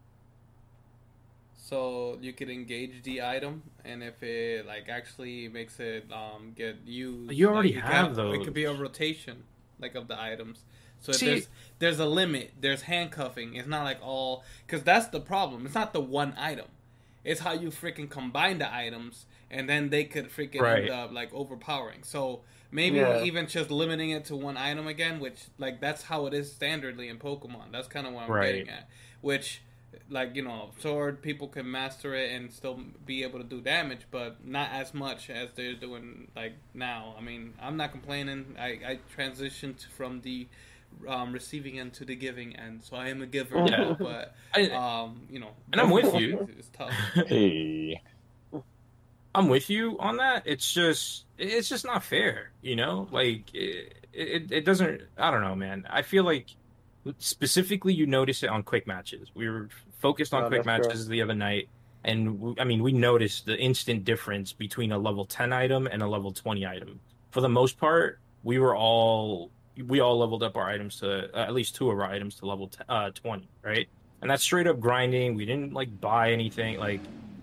So you could engage the item, and if it like actually makes it um, get used, You already like, have those It could be a rotation, like of the items. So See- there's there's a limit. There's handcuffing. It's not like all because that's the problem. It's not the one item. It's how you freaking combine the items, and then they could freaking Right. end up like overpowering. So maybe Yeah. even just limiting it to one item again, which like that's how it is standardly in Pokemon. That's kind of what I'm Right. getting at. Which, like you know, sword people can master it and still be able to do damage, but not as much as they're doing like now. I mean, I'm not complaining. I I transitioned from the um, receiving end to the giving end, so I am a giver. Yeah. now, but um, you know, And I'm with you. It's tough. Hey, I'm with you on that. It's just it's just not fair, you know? Like it, it it doesn't I don't know, man. I feel like specifically you notice it on quick matches. We were focused on Oh, quick that's true. matches the other night and we, I mean, we noticed the instant difference between a level 10 item and a level 20 item. For the most part, we were all we all leveled up our items to uh, at least two of our items to level 10, uh, 20, right? And that's straight up grinding. We didn't like buy anything like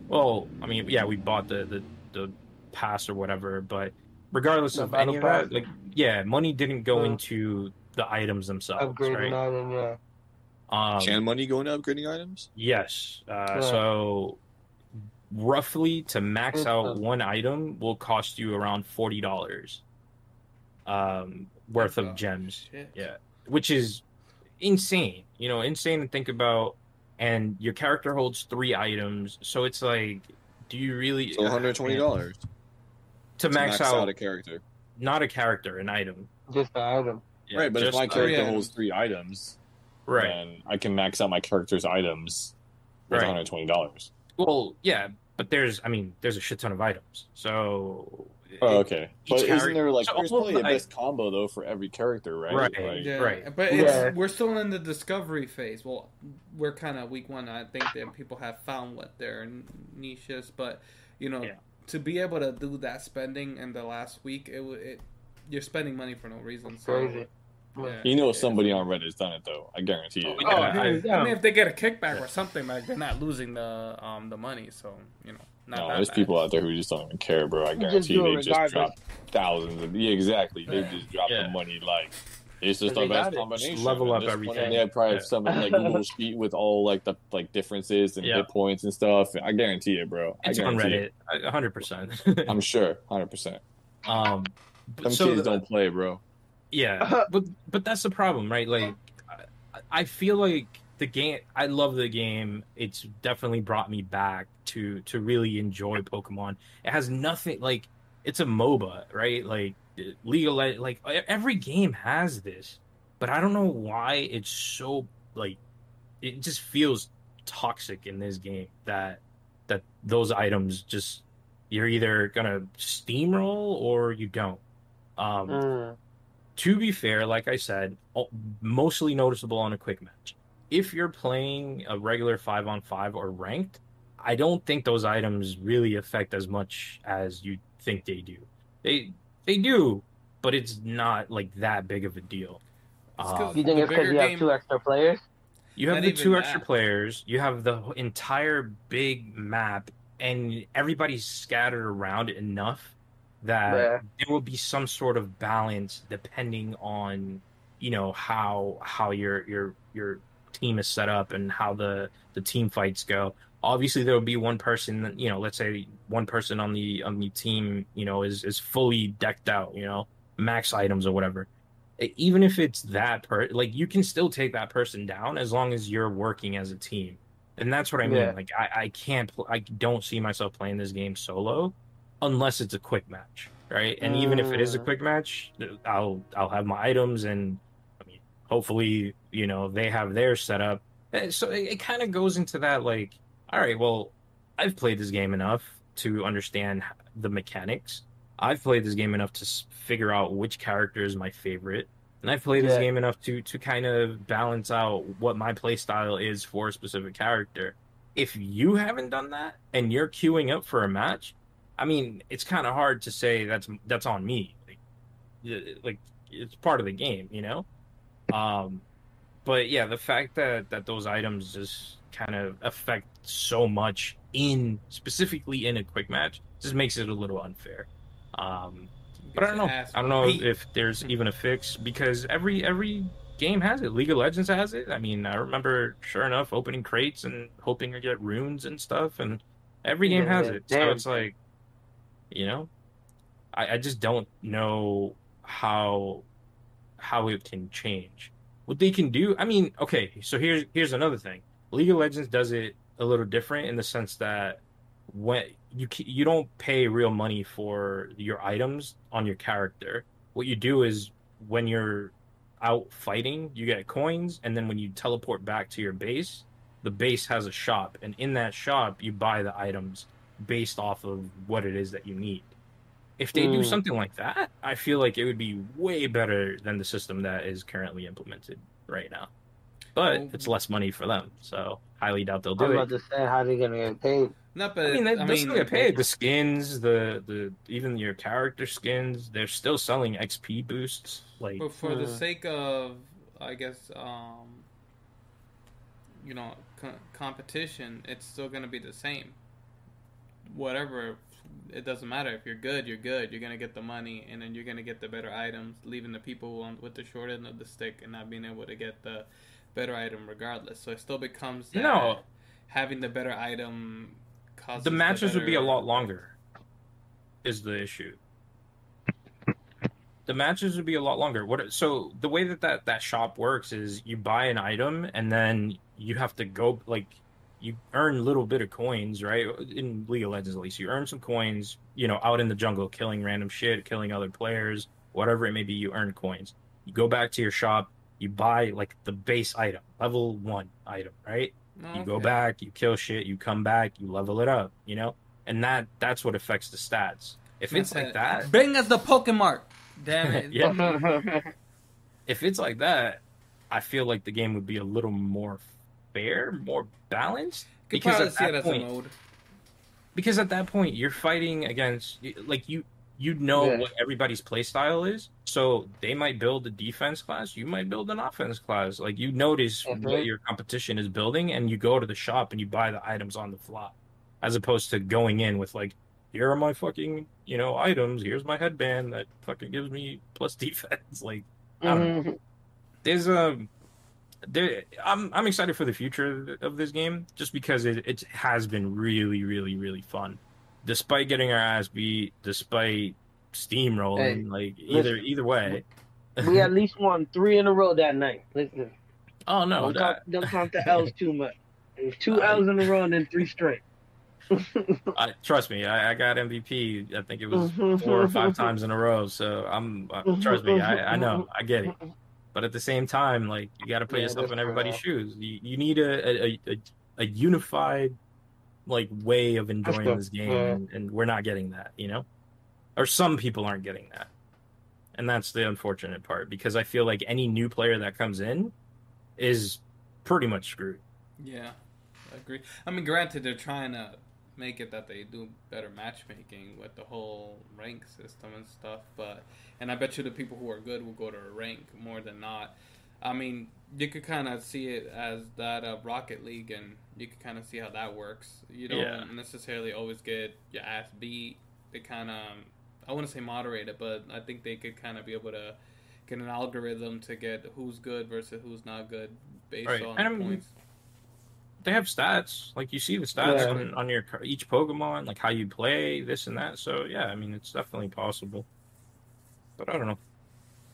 well, I mean, yeah, we bought the the, the pass or whatever, but regardless The of any of that, like yeah, money didn't go into the items themselves, Upgrading right? item, yeah. Um, can money go into upgrading items? Yes. Uh, Right. So roughly to max out one item will cost you around forty dollars um, worth Oh, of gems. shit. Yeah, which is insane. You know, insane to think about. And your character holds three items, so it's like, do you really So one hundred twenty dollars to max, out, a character. not a character, an item? Just the item. Yeah, right, but if my character items. holds three items, right. then I can max out my character's items with Right. one hundred twenty dollars. Well, yeah, but there's, I mean, there's a shit ton of items, so Oh, okay. But character- isn't there like so there's all of probably a the- best combo though for every character, right? Right. Like, Yeah, Right. but it's, Yeah. we're still in the discovery phase. Well, we're kind of week one. I think that people have found what their niche is, but you know, Yeah. to be able to do that spending in the last week, it, w- it you're spending money for no reason. So, Crazy. Yeah. You know Yeah. somebody on Reddit's done it though. I guarantee you. Oh, Oh, Yeah, I, I- I mean, if they get a kickback or something, like they're not losing the um the money. So you know, not no, that there's bad. people out there who just don't even care, bro. I guarantee do it they just regardless. drop thousands of yeah, exactly. They just drop Yeah. the money like it's just They the best got it. combination. Just level up this everything. They have probably Yeah. some like Google sheet with all like the like differences and Yeah. hit points and stuff. I guarantee it, bro. I It's on. Reddit, hundred percent. I'm sure, hundred percent. Um, but Some so kids the- don't play, bro. Yeah, but but that's the problem, right? Like, I, feel like the game. I love the game. It's definitely brought me back to to really enjoy Pokemon. It has nothing like it's a MOBA, right? Like League of Le- like every game has this, but I don't know why it's so like it just feels toxic in this game that that those items just you're either gonna steamroll or you don't. Um, Mm. To be fair, like I said, mostly noticeable on a quick match. If you're playing a regular five on five or ranked, I don't think those items really affect as much as you think they do. They they do, but it's not like that big of a deal. It's Um, 'cause- You think it's because bigger you have game- two extra players? You have Not the even two extra that. players. You have the entire big map, and everybody's scattered around enough that Yeah. there will be some sort of balance depending on you know how how your your your team is set up and how the the team fights go. Obviously, there will be one person that you know. Let's say one person on the on the team, you know, is is fully decked out. You know, max items or whatever even if it's that per like you can still take that person down as long as you're working as a team and that's what i mean Yeah. like i i can't pl- i don't see myself playing this game solo unless it's a quick match right and even if it is a Mm. quick match i'll i'll have my items and i mean hopefully you know they have theirs set up And so it, it kind of goes into that like all right well i've played this game enough to understand the mechanics I've played this game enough to figure out which character is my favorite, and I've played this Yeah. game enough to to kind of balance out what my play style is for a specific character. If you haven't done that and you're queuing up for a match, I mean, it's kind of hard to say that's that's on me. Like, like it's part of the game, you know. Um, but yeah, the fact that that those items just kind of affect so much in specifically in a quick match just makes it a little unfair. Um, but I don't know. I don't know if there's even a fix because every every game has it. League of Legends has it. I mean, I remember sure enough opening crates and hoping to get runes and stuff, and every game has Yeah, it. So it's like, you know, I, I just don't know how how it can change. What they can do, I mean, okay, so here's here's another thing. League of Legends does it a little different in the sense that when you you don't pay real money for your items on your character. What you do is when you're out fighting, you get coins, and then when you teleport back to your base, the base has a shop, and in that shop you buy the items based off of what it is that you need. If they do Mm. something like that, I feel like it would be way better than the system that is currently implemented right now. But Oh. it's less money for them, so highly doubt they'll I was do it. about to say, how they gonna get paid? Not, but I mean, they, I they still mean, get paid. The skins, the the even your character skins, they're still selling XP boosts. Like, But for the Hmm. sake of, I guess, um, you know, co- competition, it's still going to be the same. Whatever, it doesn't matter. If you're good, you're good. You're to get the money, and then you're to get the better items, leaving the people on, with the short end of the stick and not being able to get the better item regardless. So it still becomes that No. having the better item causes the matches would be a lot longer. Is the issue? The matches would be a lot longer. What? So the way that that that shop works is you buy an item and then you have to go like you earn a little bit of coins, right? In League of Legends, at least, you earn some coins. You know, out in the jungle, killing random shit, killing other players, whatever it may be. You earn coins. You go back to your shop. You buy like the base item, level one item, right? Oh, you go back, you kill shit, you come back, you level it up, you know, and that that's what affects the stats. If it's like uh, that, bring us the Pokemon. Damn it! Yeah. if it's like that, I feel like the game would be a little more fair, more balanced. Could Because at see it that as point- a mode. Because at that point, you're fighting against like you you know Yeah. what everybody's play style is. So they might build a defense class, you might build an offense class. Like you notice Mhm. what your competition is building, and you go to the shop and you buy the items on the fly, as opposed to going in with like, here are my fucking you know items. Here's my headband that fucking gives me plus defense. Like I don't Mhm. there's a there I'm I'm excited for the future of this game just because it, it has been really really really fun despite getting our ass beat despite steamrolling Hey, like either listen. either way we at least won three in a row that night. Listen, oh no don't, count, that, don't count the L's too much. It was two I- L's in a row and then three straight. I, trust me I, I got MVP I think it was four or five times in a row so I'm uh, trust me I, I know I get it but at the same time like you got to put Yeah, yourself in everybody's shoes you, you need a a, a a unified like way of enjoying fair. this game Yeah. and, and we're not getting that you know or some people aren't getting that and that's the unfortunate part because i feel like any new player that comes in is pretty much screwed Yeah, I agree. I mean, granted, they're trying to make it that they do better matchmaking with the whole rank system and stuff. But and I bet you the people who are good will go to a rank more than not. I mean, you could kind of see it as that of Rocket League, and you could kind of see how that works. You don't Yeah. necessarily always get your ass beat. They kind of, I wouldn't say moderate it, but I think they could kind of be able to get an algorithm to get who's good versus who's not good based Right. on And I the mean, points. They have stats, like you see the stats Yeah. on, on your each Pokemon, like how you play this and that. So yeah, I mean it's definitely possible. But I don't know.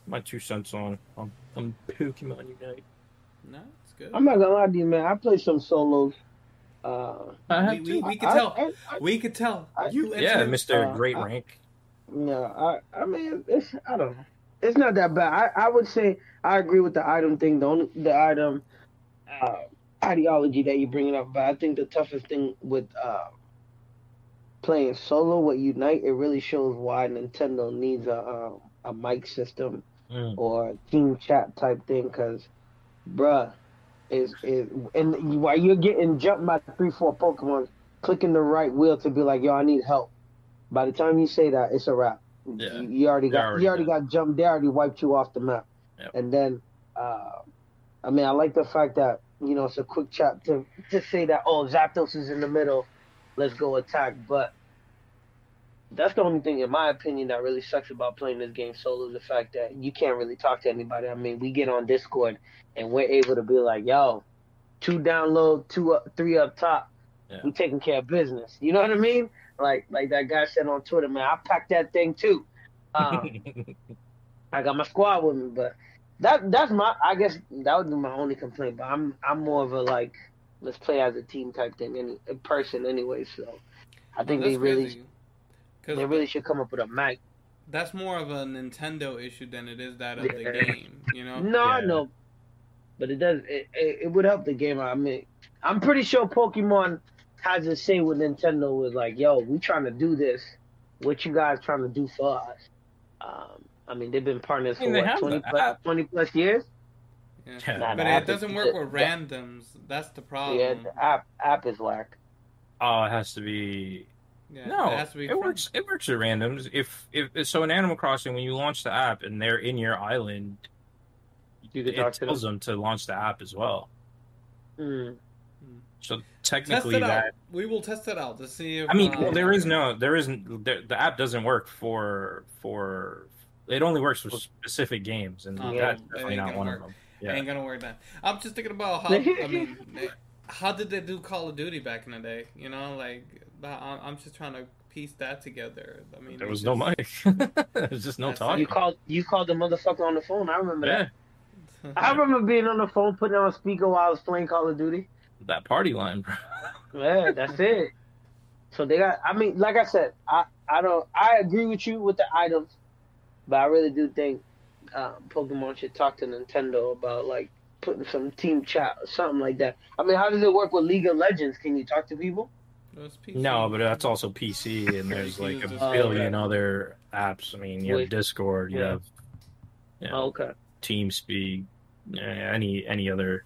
My two cents on on, on Pokemon Unite. No, it's good. I'm not gonna lie to you, man. I play some solos. Uh, I we, we, we could I- tell. I- I- we could tell. I- you yeah, Mister Uh, Great I- Rank. No, I I mean it's I don't know. It's not that bad. I, I would say I agree with the item thing. The only the item uh, ideology that you're bringing up, but I think the toughest thing with uh, playing solo with Unite, it really shows why Nintendo needs a um, a mic system Mm. or team chat type thing. Because, bruh, is is and while you're getting jumped by three four Pokemon, clicking the right wheel to be like, yo, I need help. By the time you say that, it's a wrap. Yeah. You, you already got already you already done. got jumped. They already wiped you off the map. Yep. And then, uh, I mean, I like the fact that you know it's a quick chat to to say that oh Zapdos is in the middle, let's go attack. But that's the only thing, in my opinion, that really sucks about playing this game solo. is The fact that you can't really talk to anybody. I mean, we get on Discord and we're able to be like, yo, two download, two up, three up top. Yeah. We taking care of business. You know what I mean? Like like that guy said on Twitter, man, I packed that thing too. Um, I got my squad with me, but that that's my I guess that would be my only complaint. But I'm I'm more of a like let's play as a team type thing, any a person anyway. So I think they really because they really should come up with a mic. that's more of a Nintendo issue than it is that of the game. You know. No, I Yeah. know, but it does it, it it would help the game. I mean, I'm pretty sure Pokemon has a say with Nintendo with like, yo, we trying to do this. What you guys trying to do for us? Um, I mean, they've been partners I mean, for what, 20 plus, 20 plus years. Yeah. Yeah. Nah, But it doesn't is- work with the- randoms. That's the problem. Yeah, the app app is whack. oh, it has to be. Yeah, no, it has to be. it works. It works at randoms. If if so, in Animal Crossing, when you launch the app and they're in your island, You it talk to them. tells them to launch the app as well. Mm. So technically, it out. that We will test it out to see if. I mean, uh, well, there is no, there isn't. The, the app doesn't work for for. It only works for specific games, and Oh, that's it definitely not one work. of them. Yeah. Ain't gonna work then. I'm just thinking about how. I mean, how did they do Call of Duty back in the day? You know, like I- I'm just trying to piece that together. I mean, There it's was no mic. there was just no That's talking. You called you called the motherfucker on the phone. I remember Yeah, that. I remember being on the phone, putting on a speaker while I was playing Call of Duty. that party line, bro. Yeah, that's it. So they got. I mean, like I said, I I don't. I agree with you with the items, but I really do think um, Pokemon should talk to Nintendo about like putting some team chat or something like that. I mean, how does it work with League of Legends? Can you talk to people? PC. No, but that's also PC, and there's like a can use this- billion Oh, other apps. I mean, you have Wait. Discord, you Yeah. have you know, Oh, okay. TeamSpeak, any any other.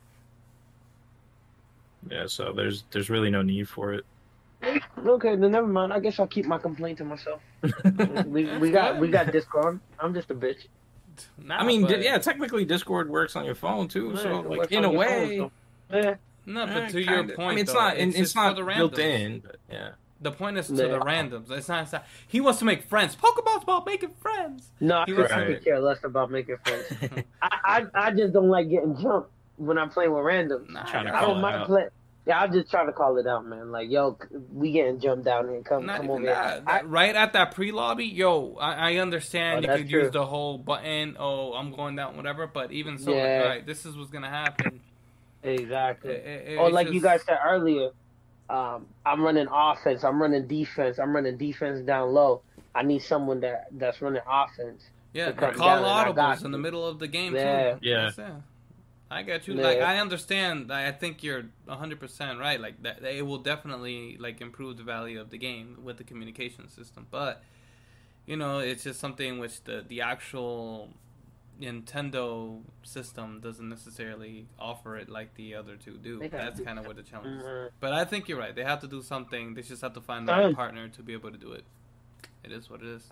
Yeah, so there's there's really no need for it. Okay, then never mind. I guess I'll keep my complaint to myself. we we got we got Discord. I'm just a bitch. Nah, I mean, but, yeah, technically Discord works on your phone too. So like in a way, phone, so- Yeah. No, but eh, to your kinda. point, I mean, it's though, not it's, it's, just not for built in, but yeah. The point is to Yeah. the randoms. It's not, it's not. He wants to make friends. Pokemon's about making friends. No, I, He could, was- I could care less about making friends. I, I I just don't like getting jumped when I'm playing with randoms. Nah, Trying I don't mind playing. Yeah, I'm just trying to call it out, man. Like, yo, we getting jumped down here. Come, Not come even over here. I- right at that pre-lobby, yo, I, I understand Oh, you could true. use the whole button. Oh, I'm going down, whatever. But even so, like, all right, this is what's gonna happen. exactly. It- it- or it's like you guys said earlier, um, I'm running offense. I'm running defense. I'm running defense down low. I need someone that that's running offense. yeah, call down I got audibles in the middle of the game Yeah. too. Yeah. Yes, I get you. Yeah. Like I understand. I think you're 100 percent right. Like that, it will definitely like improve the value of the game with the communication system. But you know, it's just something which the the actual Nintendo system doesn't necessarily offer it like the other two do. They That's kind of what the challenge is. Mhm. But I think you're right. They have to do something. They just have to find the Um, partner to be able to do it. It is what it is.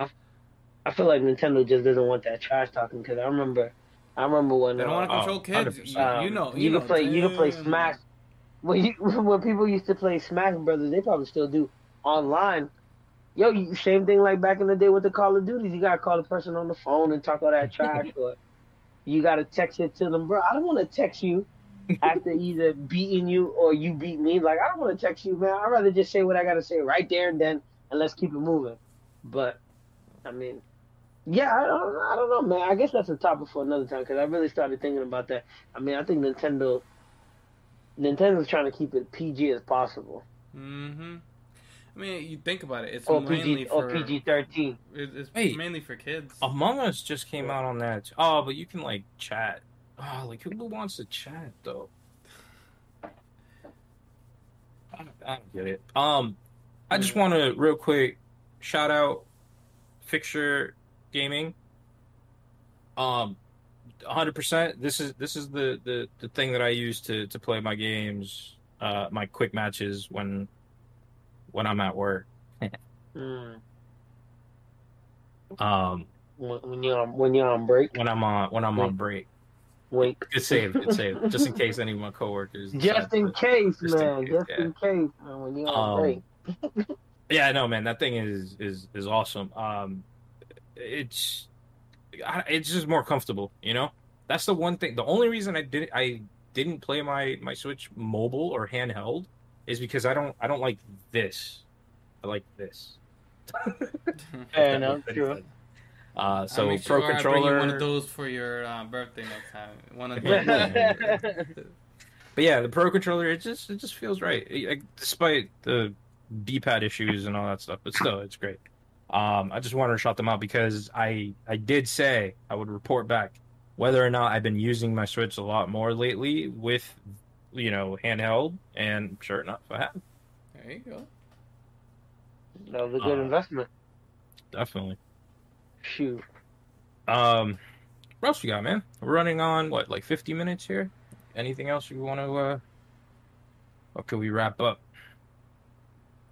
I feel like Nintendo just doesn't want that trash talking because I remember, I remember when They don't want to Oh, uh, control kids. You, you know, you, you, know, can play you can play damn. Smash. When you when people used to play Smash Brothers, they probably still do online. Yo, you, same thing like back in the day with the Call of Duties. You gotta call the person on the phone and talk all that trash, or you gotta text it to them, bro. I don't want to text you after either beating you or you beat me. Like I don't want to text you, man. I'd rather just say what I gotta say right there and then, and let's keep it moving. But I mean, yeah, I don't, I don't know, man. I guess that's a topic for another time because I really started thinking about that. I mean, I think Nintendo, Nintendo's trying to keep it PG as possible, Mm-hmm. I mean, you think about it. It's or mainly PG, for PG thirteen. It's Hey. mainly for kids. Among Us just came out on that. Oh, but you can like chat. Oh, like who wants to chat though? I I don't get it. Um, I just want to real quick shout out Fixture Gaming. Um, hundred percent. This is this is the, the the thing that I use to to play my games, uh, my quick matches when when I'm at work. Mm. Um, When, when you're on, when you're on break, when I'm on when I'm on break. wait. Good save, good save. Just in case any of my coworkers. Just in case, just in man. case, Just yeah. in case, man. When you're on Um, break. Yeah, no, man, that thing is is is awesome. Um, it's it's just more comfortable, you know. That's the one thing. The only reason I didn't I didn't play my my Switch mobile or handheld is because I don't I don't like this. I like this. Fair enough, true. Uh, so I'll make pro sure I bring you controller. one of those for your uh, birthday next time. One of Yeah. those. But yeah, the Pro controller it just it just feels right, Like, despite the D-pad issues and all that stuff. But still, it's great. Um, I just wanted to shout them out because I I did say I would report back whether or not I've been using my Switch a lot more lately with you know handheld, and sure enough, I have there you go. That was a good Uh, investment. definitely. Shoot. Um, what else we got, man? We're running on what like 50 minutes here. Anything else you want to? uh Or could we wrap up?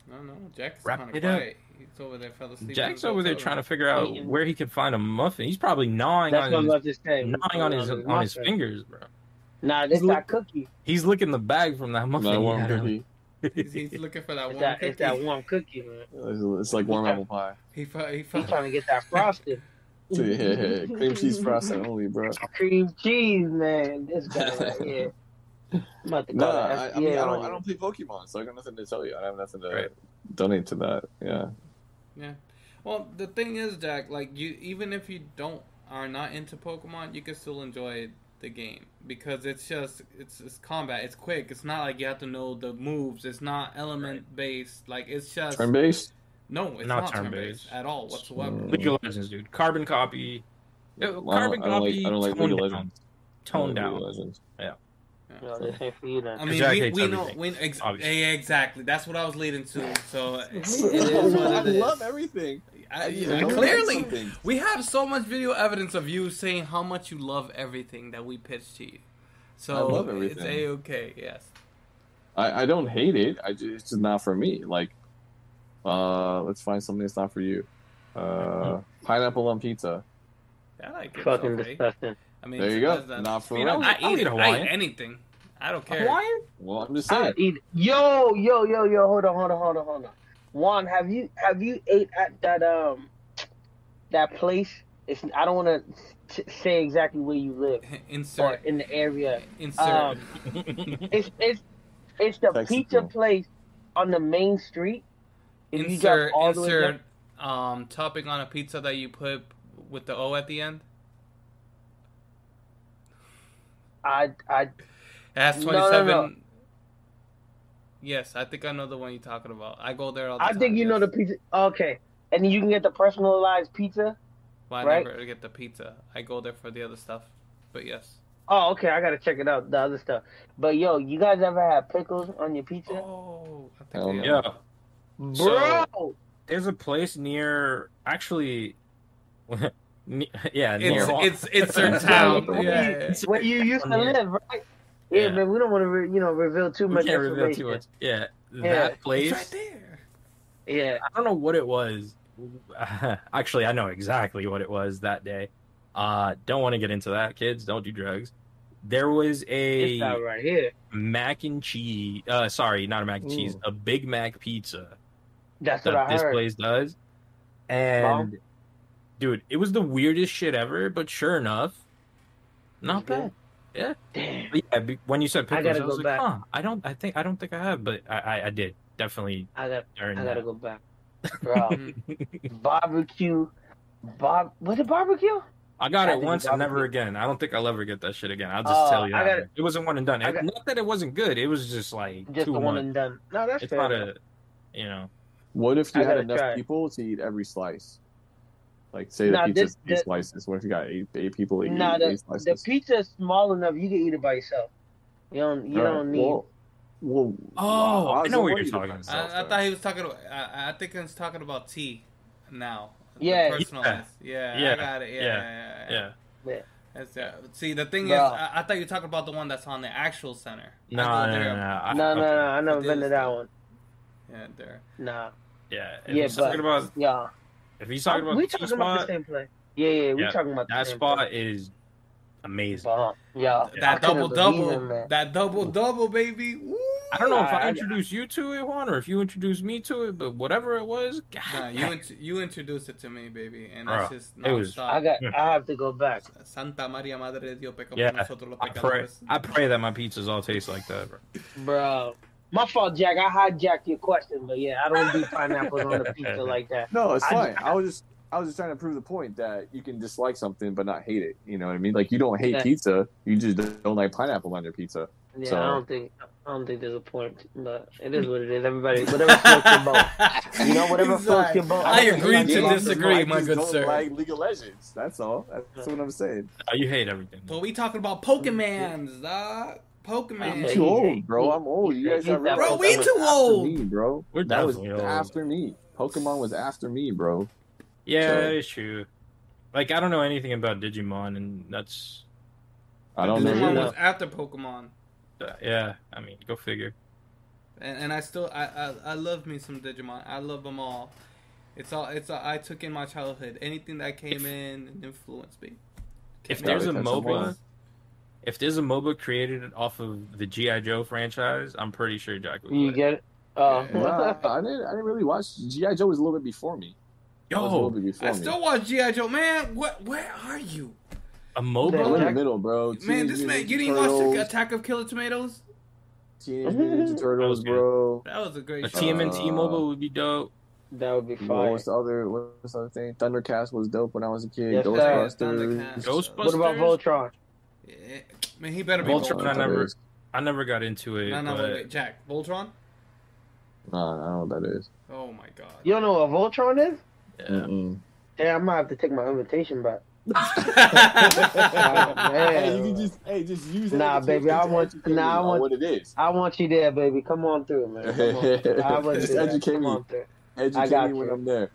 No, no, Jack's Wrap kind of it up. Quiet. He's over there, fell asleep. Jack's over there trying to figure out Eating. where he can find a muffin. He's probably gnawing That's on his, about to say. gnawing on his on his fingers, bro. Nah, this not cookie. He's licking the bag from that muffin. That warm had cookie. He's, he's looking for that It's that, cookie. it's that warm cookie, man. It's, it's like warm apple pie. He felt, he He's trying to get that frosted. Yeah, cream cheese frosting only, bro. Cream cheese, man. This guy right here. I'm about to No, call the I, I mean I don't. I don't play Pokemon, so I got nothing to tell you. I have nothing to Right. donate to that. Yeah. Yeah. Well, the thing is, Jack, like you, even if you don't are not into Pokemon, you can still enjoy the game because it's just it's it's combat. It's quick. It's not like you have to know the moves. It's not element based. Like it's just Turn based. no, it's Not not, turn turn-based. at all whatsoever. Hmm. League of Legends, dude. Carbon copy. Well, Carbon don't, I don't like. copy. I don't like toned League of down. Legends. Toned I don't like down. League of Legends. This ain't for you then. I mean, Jack we, hates we know everything, we, ex- obviously. exactly. That's what I was leading to. So it I what it is. love everything. I, Yeah, I- I don't like clearly, we have so much video evidence of you saying how much you love everything that we pitched to you. So I love it's a okay. Yes. I, I don't hate it. I just, it's just not for me. Like, uh, let's find something that's not for you. Uh, pineapple on pizza. I like it. Fucking okay. disgusting. I mean, There you go. that's- that's- Not for I mean, I, real. I I'll eat, eat I eat anything. I don't care. Hawaiian? Well, I'm just I saying. eat. Yo, yo, yo, yo. Hold on, hold on, hold on, hold on. Juan, have you have you ate at that um that place? It's I don't want to say exactly where you live or Insert. in the area. Insert. Um, it's it's it's the Mexico. pizza place on the main street. If insert. all the way Insert. Um, topping on a pizza that you put with the O at the end. I I It has No, no, no. Yes, I think I know the one you're talking about. I go there all the I time. I think you know the pizza. Okay, and you can get the personalized pizza. Well, I right? never get the pizza. I go there for the other stuff. But yes. Oh, okay. I gotta check it out. The other stuff. But yo, you guys ever had pickles on your pizza, Oh, I think Hell we no. have. yeah. bro? So- There's a place near. Actually, Ne- yeah, It's near Hawk- it's it's their town. Where Yeah, you- yeah. Where you used to live, right? Yeah, Yeah. man. We don't want to, re- you know, reveal too we much can't reveal information. too much. Yeah, Yeah. that place. It's right there. Yeah. I don't know what it was. Actually, I know exactly what it was that day. Uh, don't want to get into that, kids. Don't do drugs. There was a right here. mac and cheese. Uh, sorry, not a mac and cheese. Ooh. A Big Mac pizza That's what I this heard. place does. And Bomb? Dude, it was the weirdest shit ever. But sure enough, not mm-hmm. bad. Yeah, Damn. Yeah. When you said I gotta I, was go like, back. huh? I don't. I think I don't think I have, but I I, I did definitely I got. during I gotta that. go back. Bro, barbecue. Bob, was it barbecue? I got I it once and never barbecue. again. I don't think I'll ever get that shit again. I'll just Oh, tell you I that. got it. it wasn't one and done. I got- not that it wasn't good. It was just like Just too the one and done. No, that's It's fair. not enough. a, you know. What if I you had enough try people to eat every slice? Like, say Nah, the pizza's this- eight the- slices. What if you got eight, eight people eating Nah, eight the, slices? the pizza is small enough. You can eat it by yourself. You don't. You Alright, don't need. Well, well, Oh, I was know what you're talking I about. saw I, I thought he was talking. About, I, I think he's talking about tea now. The Yeah. personalized. Yeah, I Yeah. got it. Yeah, Yeah. yeah. yeah, Yeah. Yeah. That's, uh, see, the thing Bro. is, I, I thought you were talking about the one that's on the actual center. No, I no, no, no. I- No, no, okay. no. I never It been to that one. Yeah, there. Nah. Yeah. Yeah, but- about, Yeah. If he's talking about we the T talking about the same place. Yeah, yeah. We Yeah, talking about the that same spot place. is amazing. Bomb. Yeah. That couldn't double double. it, man. That double double, baby. Woo! I don't know if I- I I- introduced you to it, Juan, or if you introduced me to it, but whatever it was, God, Nah, you int- you introduced it to me, baby, and Bro, that's just it was- nonstop. I got. I have to go back. Santa Maria Madre de Dios, peca Yeah, nosotros los I pray. I pray that my pizzas all taste like that, bro. Bro. My fault, Jack. I hijacked your question, but yeah, I don't do pineapples on the pizza like that. No, it's I fine. just- I was just I was just trying to prove the point that you can dislike something but not hate it. You know what I mean? Like you don't hate Yeah. pizza, you just don't like pineapple on your pizza. Yeah, So- I don't think. I don't think there's a point, but it is what it is. Everybody, whatever floats your boat. You know, whatever floats your boat. I don't agree hate to it. I disagree, just my good don't sir. Like League of Legends. That's all. That's what I'm saying. Oh, you hate everything. But we talking about Pokemans, dog. I'm Pokemon. too old, bro. I'm old. You guys he's have that Bro, we that too after old. Me, bro. We're that was old. after me. Pokemon was after me, bro. Yeah, So- it's true. Like I don't know anything about Digimon, and that's I don't know. Digimon was after Pokemon, uh, yeah. I mean, go figure. and, and I still I, I I love me some Digimon. I love them all. It's all it's all, I took in my childhood. Anything that came If- in and influenced me. If there's a that's hooked. MOBA, one. If there's a MOBA created off of the GI Joe franchise, I'm pretty sure Jack would. You play. get it? Oh, Yeah. Nah, I didn't. I didn't really watch. GI Joe was a little bit before me. That a little Yo, bit before I me. still watch GI Joe, man. What? Where are you, a I'm in the middle, bro. man? This man, Mutant you didn't watch the Attack of Killer Tomatoes? Teenage Mutant Ninja Turtles, good. bro. That was a great A show. TMNT Uh, MOBA would be dope. that would be What fire. was the other? What was the other thing? ThunderCats was dope when I was a kid. Yes. Ghostbusters. Ghostbusters. What about Voltron? Yeah. Man, he better be Voltron, Voltron. I never- I never got into it. No, no, but wait, wait, Jack. Voltron? Nah, I don't know what that is. Oh my god. You don't know what Voltron is? yeah. Mm-mm. Yeah, I might have to take my invitation back. Oh, hey, you can just hey just use that Nah, to- baby, to I want- educate nah, me I on want- what it is. I want you there, baby. Come on through, man. Come on through. I want Just you educate Come me. on through. Educate got me when you. I'm there.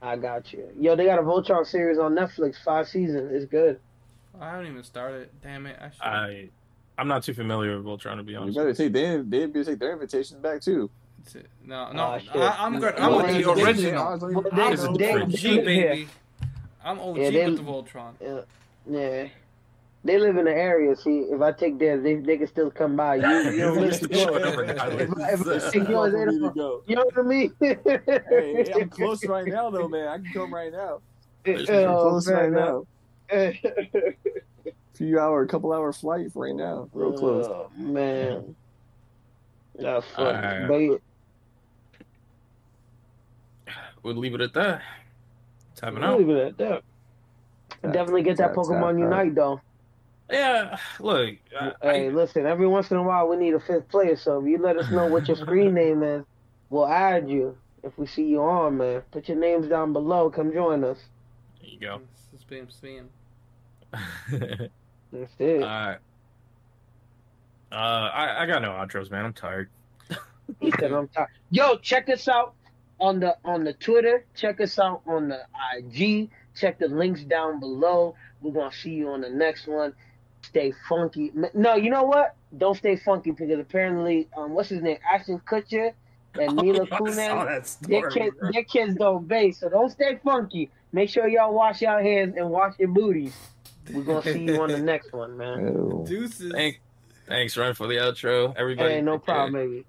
I got you. Yo, they got a Voltron series on Netflix, five seasons. It's good. I haven't even started. Damn it. I should. I, I'm not too familiar with Voltron to be honest. You honest. better take they they better take their invitations back too. No, ah, no. Aw, shit. I, I'm good. I'm Well, with the original. I was like, Well, I they- was It's a like, they- different OG, they- baby. I'm OG Yeah, they- with the Voltron. Yeah, yeah. They live in the area. See, if I take theirs, they, they can still come by. You, you don't live too close. If I- if I It's take too far yours, for they me to don't- go. You know what I mean? Hey, hey, I'm close right now though, man. I can come right now. I'm Oh, close fair right now. A few hour, couple hour flight right now. Real oh, close. Oh, man. That's funny. Alright. But yeah, We'll leave it at that. Tapping I'll out. leave it at that. Definitely get that Tap, tap, Pokemon tap. Unite though. Yeah, look. I, Hey, listen, every once in a while we need a fifth player, so if you let us know what your screen name is, we'll add you. If we see you on, man, put your names down below. Come join us. there you go. It's being spin. That's it. Alright. Uh, I, I got no outros, man. I'm tired. He said, "I'm tired." Yo, check us out on the on the Twitter. Check us out on the IG. Check the links down below. We're gonna see you on the next one. Stay funky. No, you know what? Don't stay funky because apparently, um, what's his name? Ashton Kutcher and Mila Oh, Kunis. Their kids, bro. their kids don't base, so don't stay funky. Make sure y'all wash your hands and wash your booties. We're gonna see you on the next one, man. Ew. Deuces. Thank, thanks, Run, for the outro. Everybody, Hey, no problem, baby.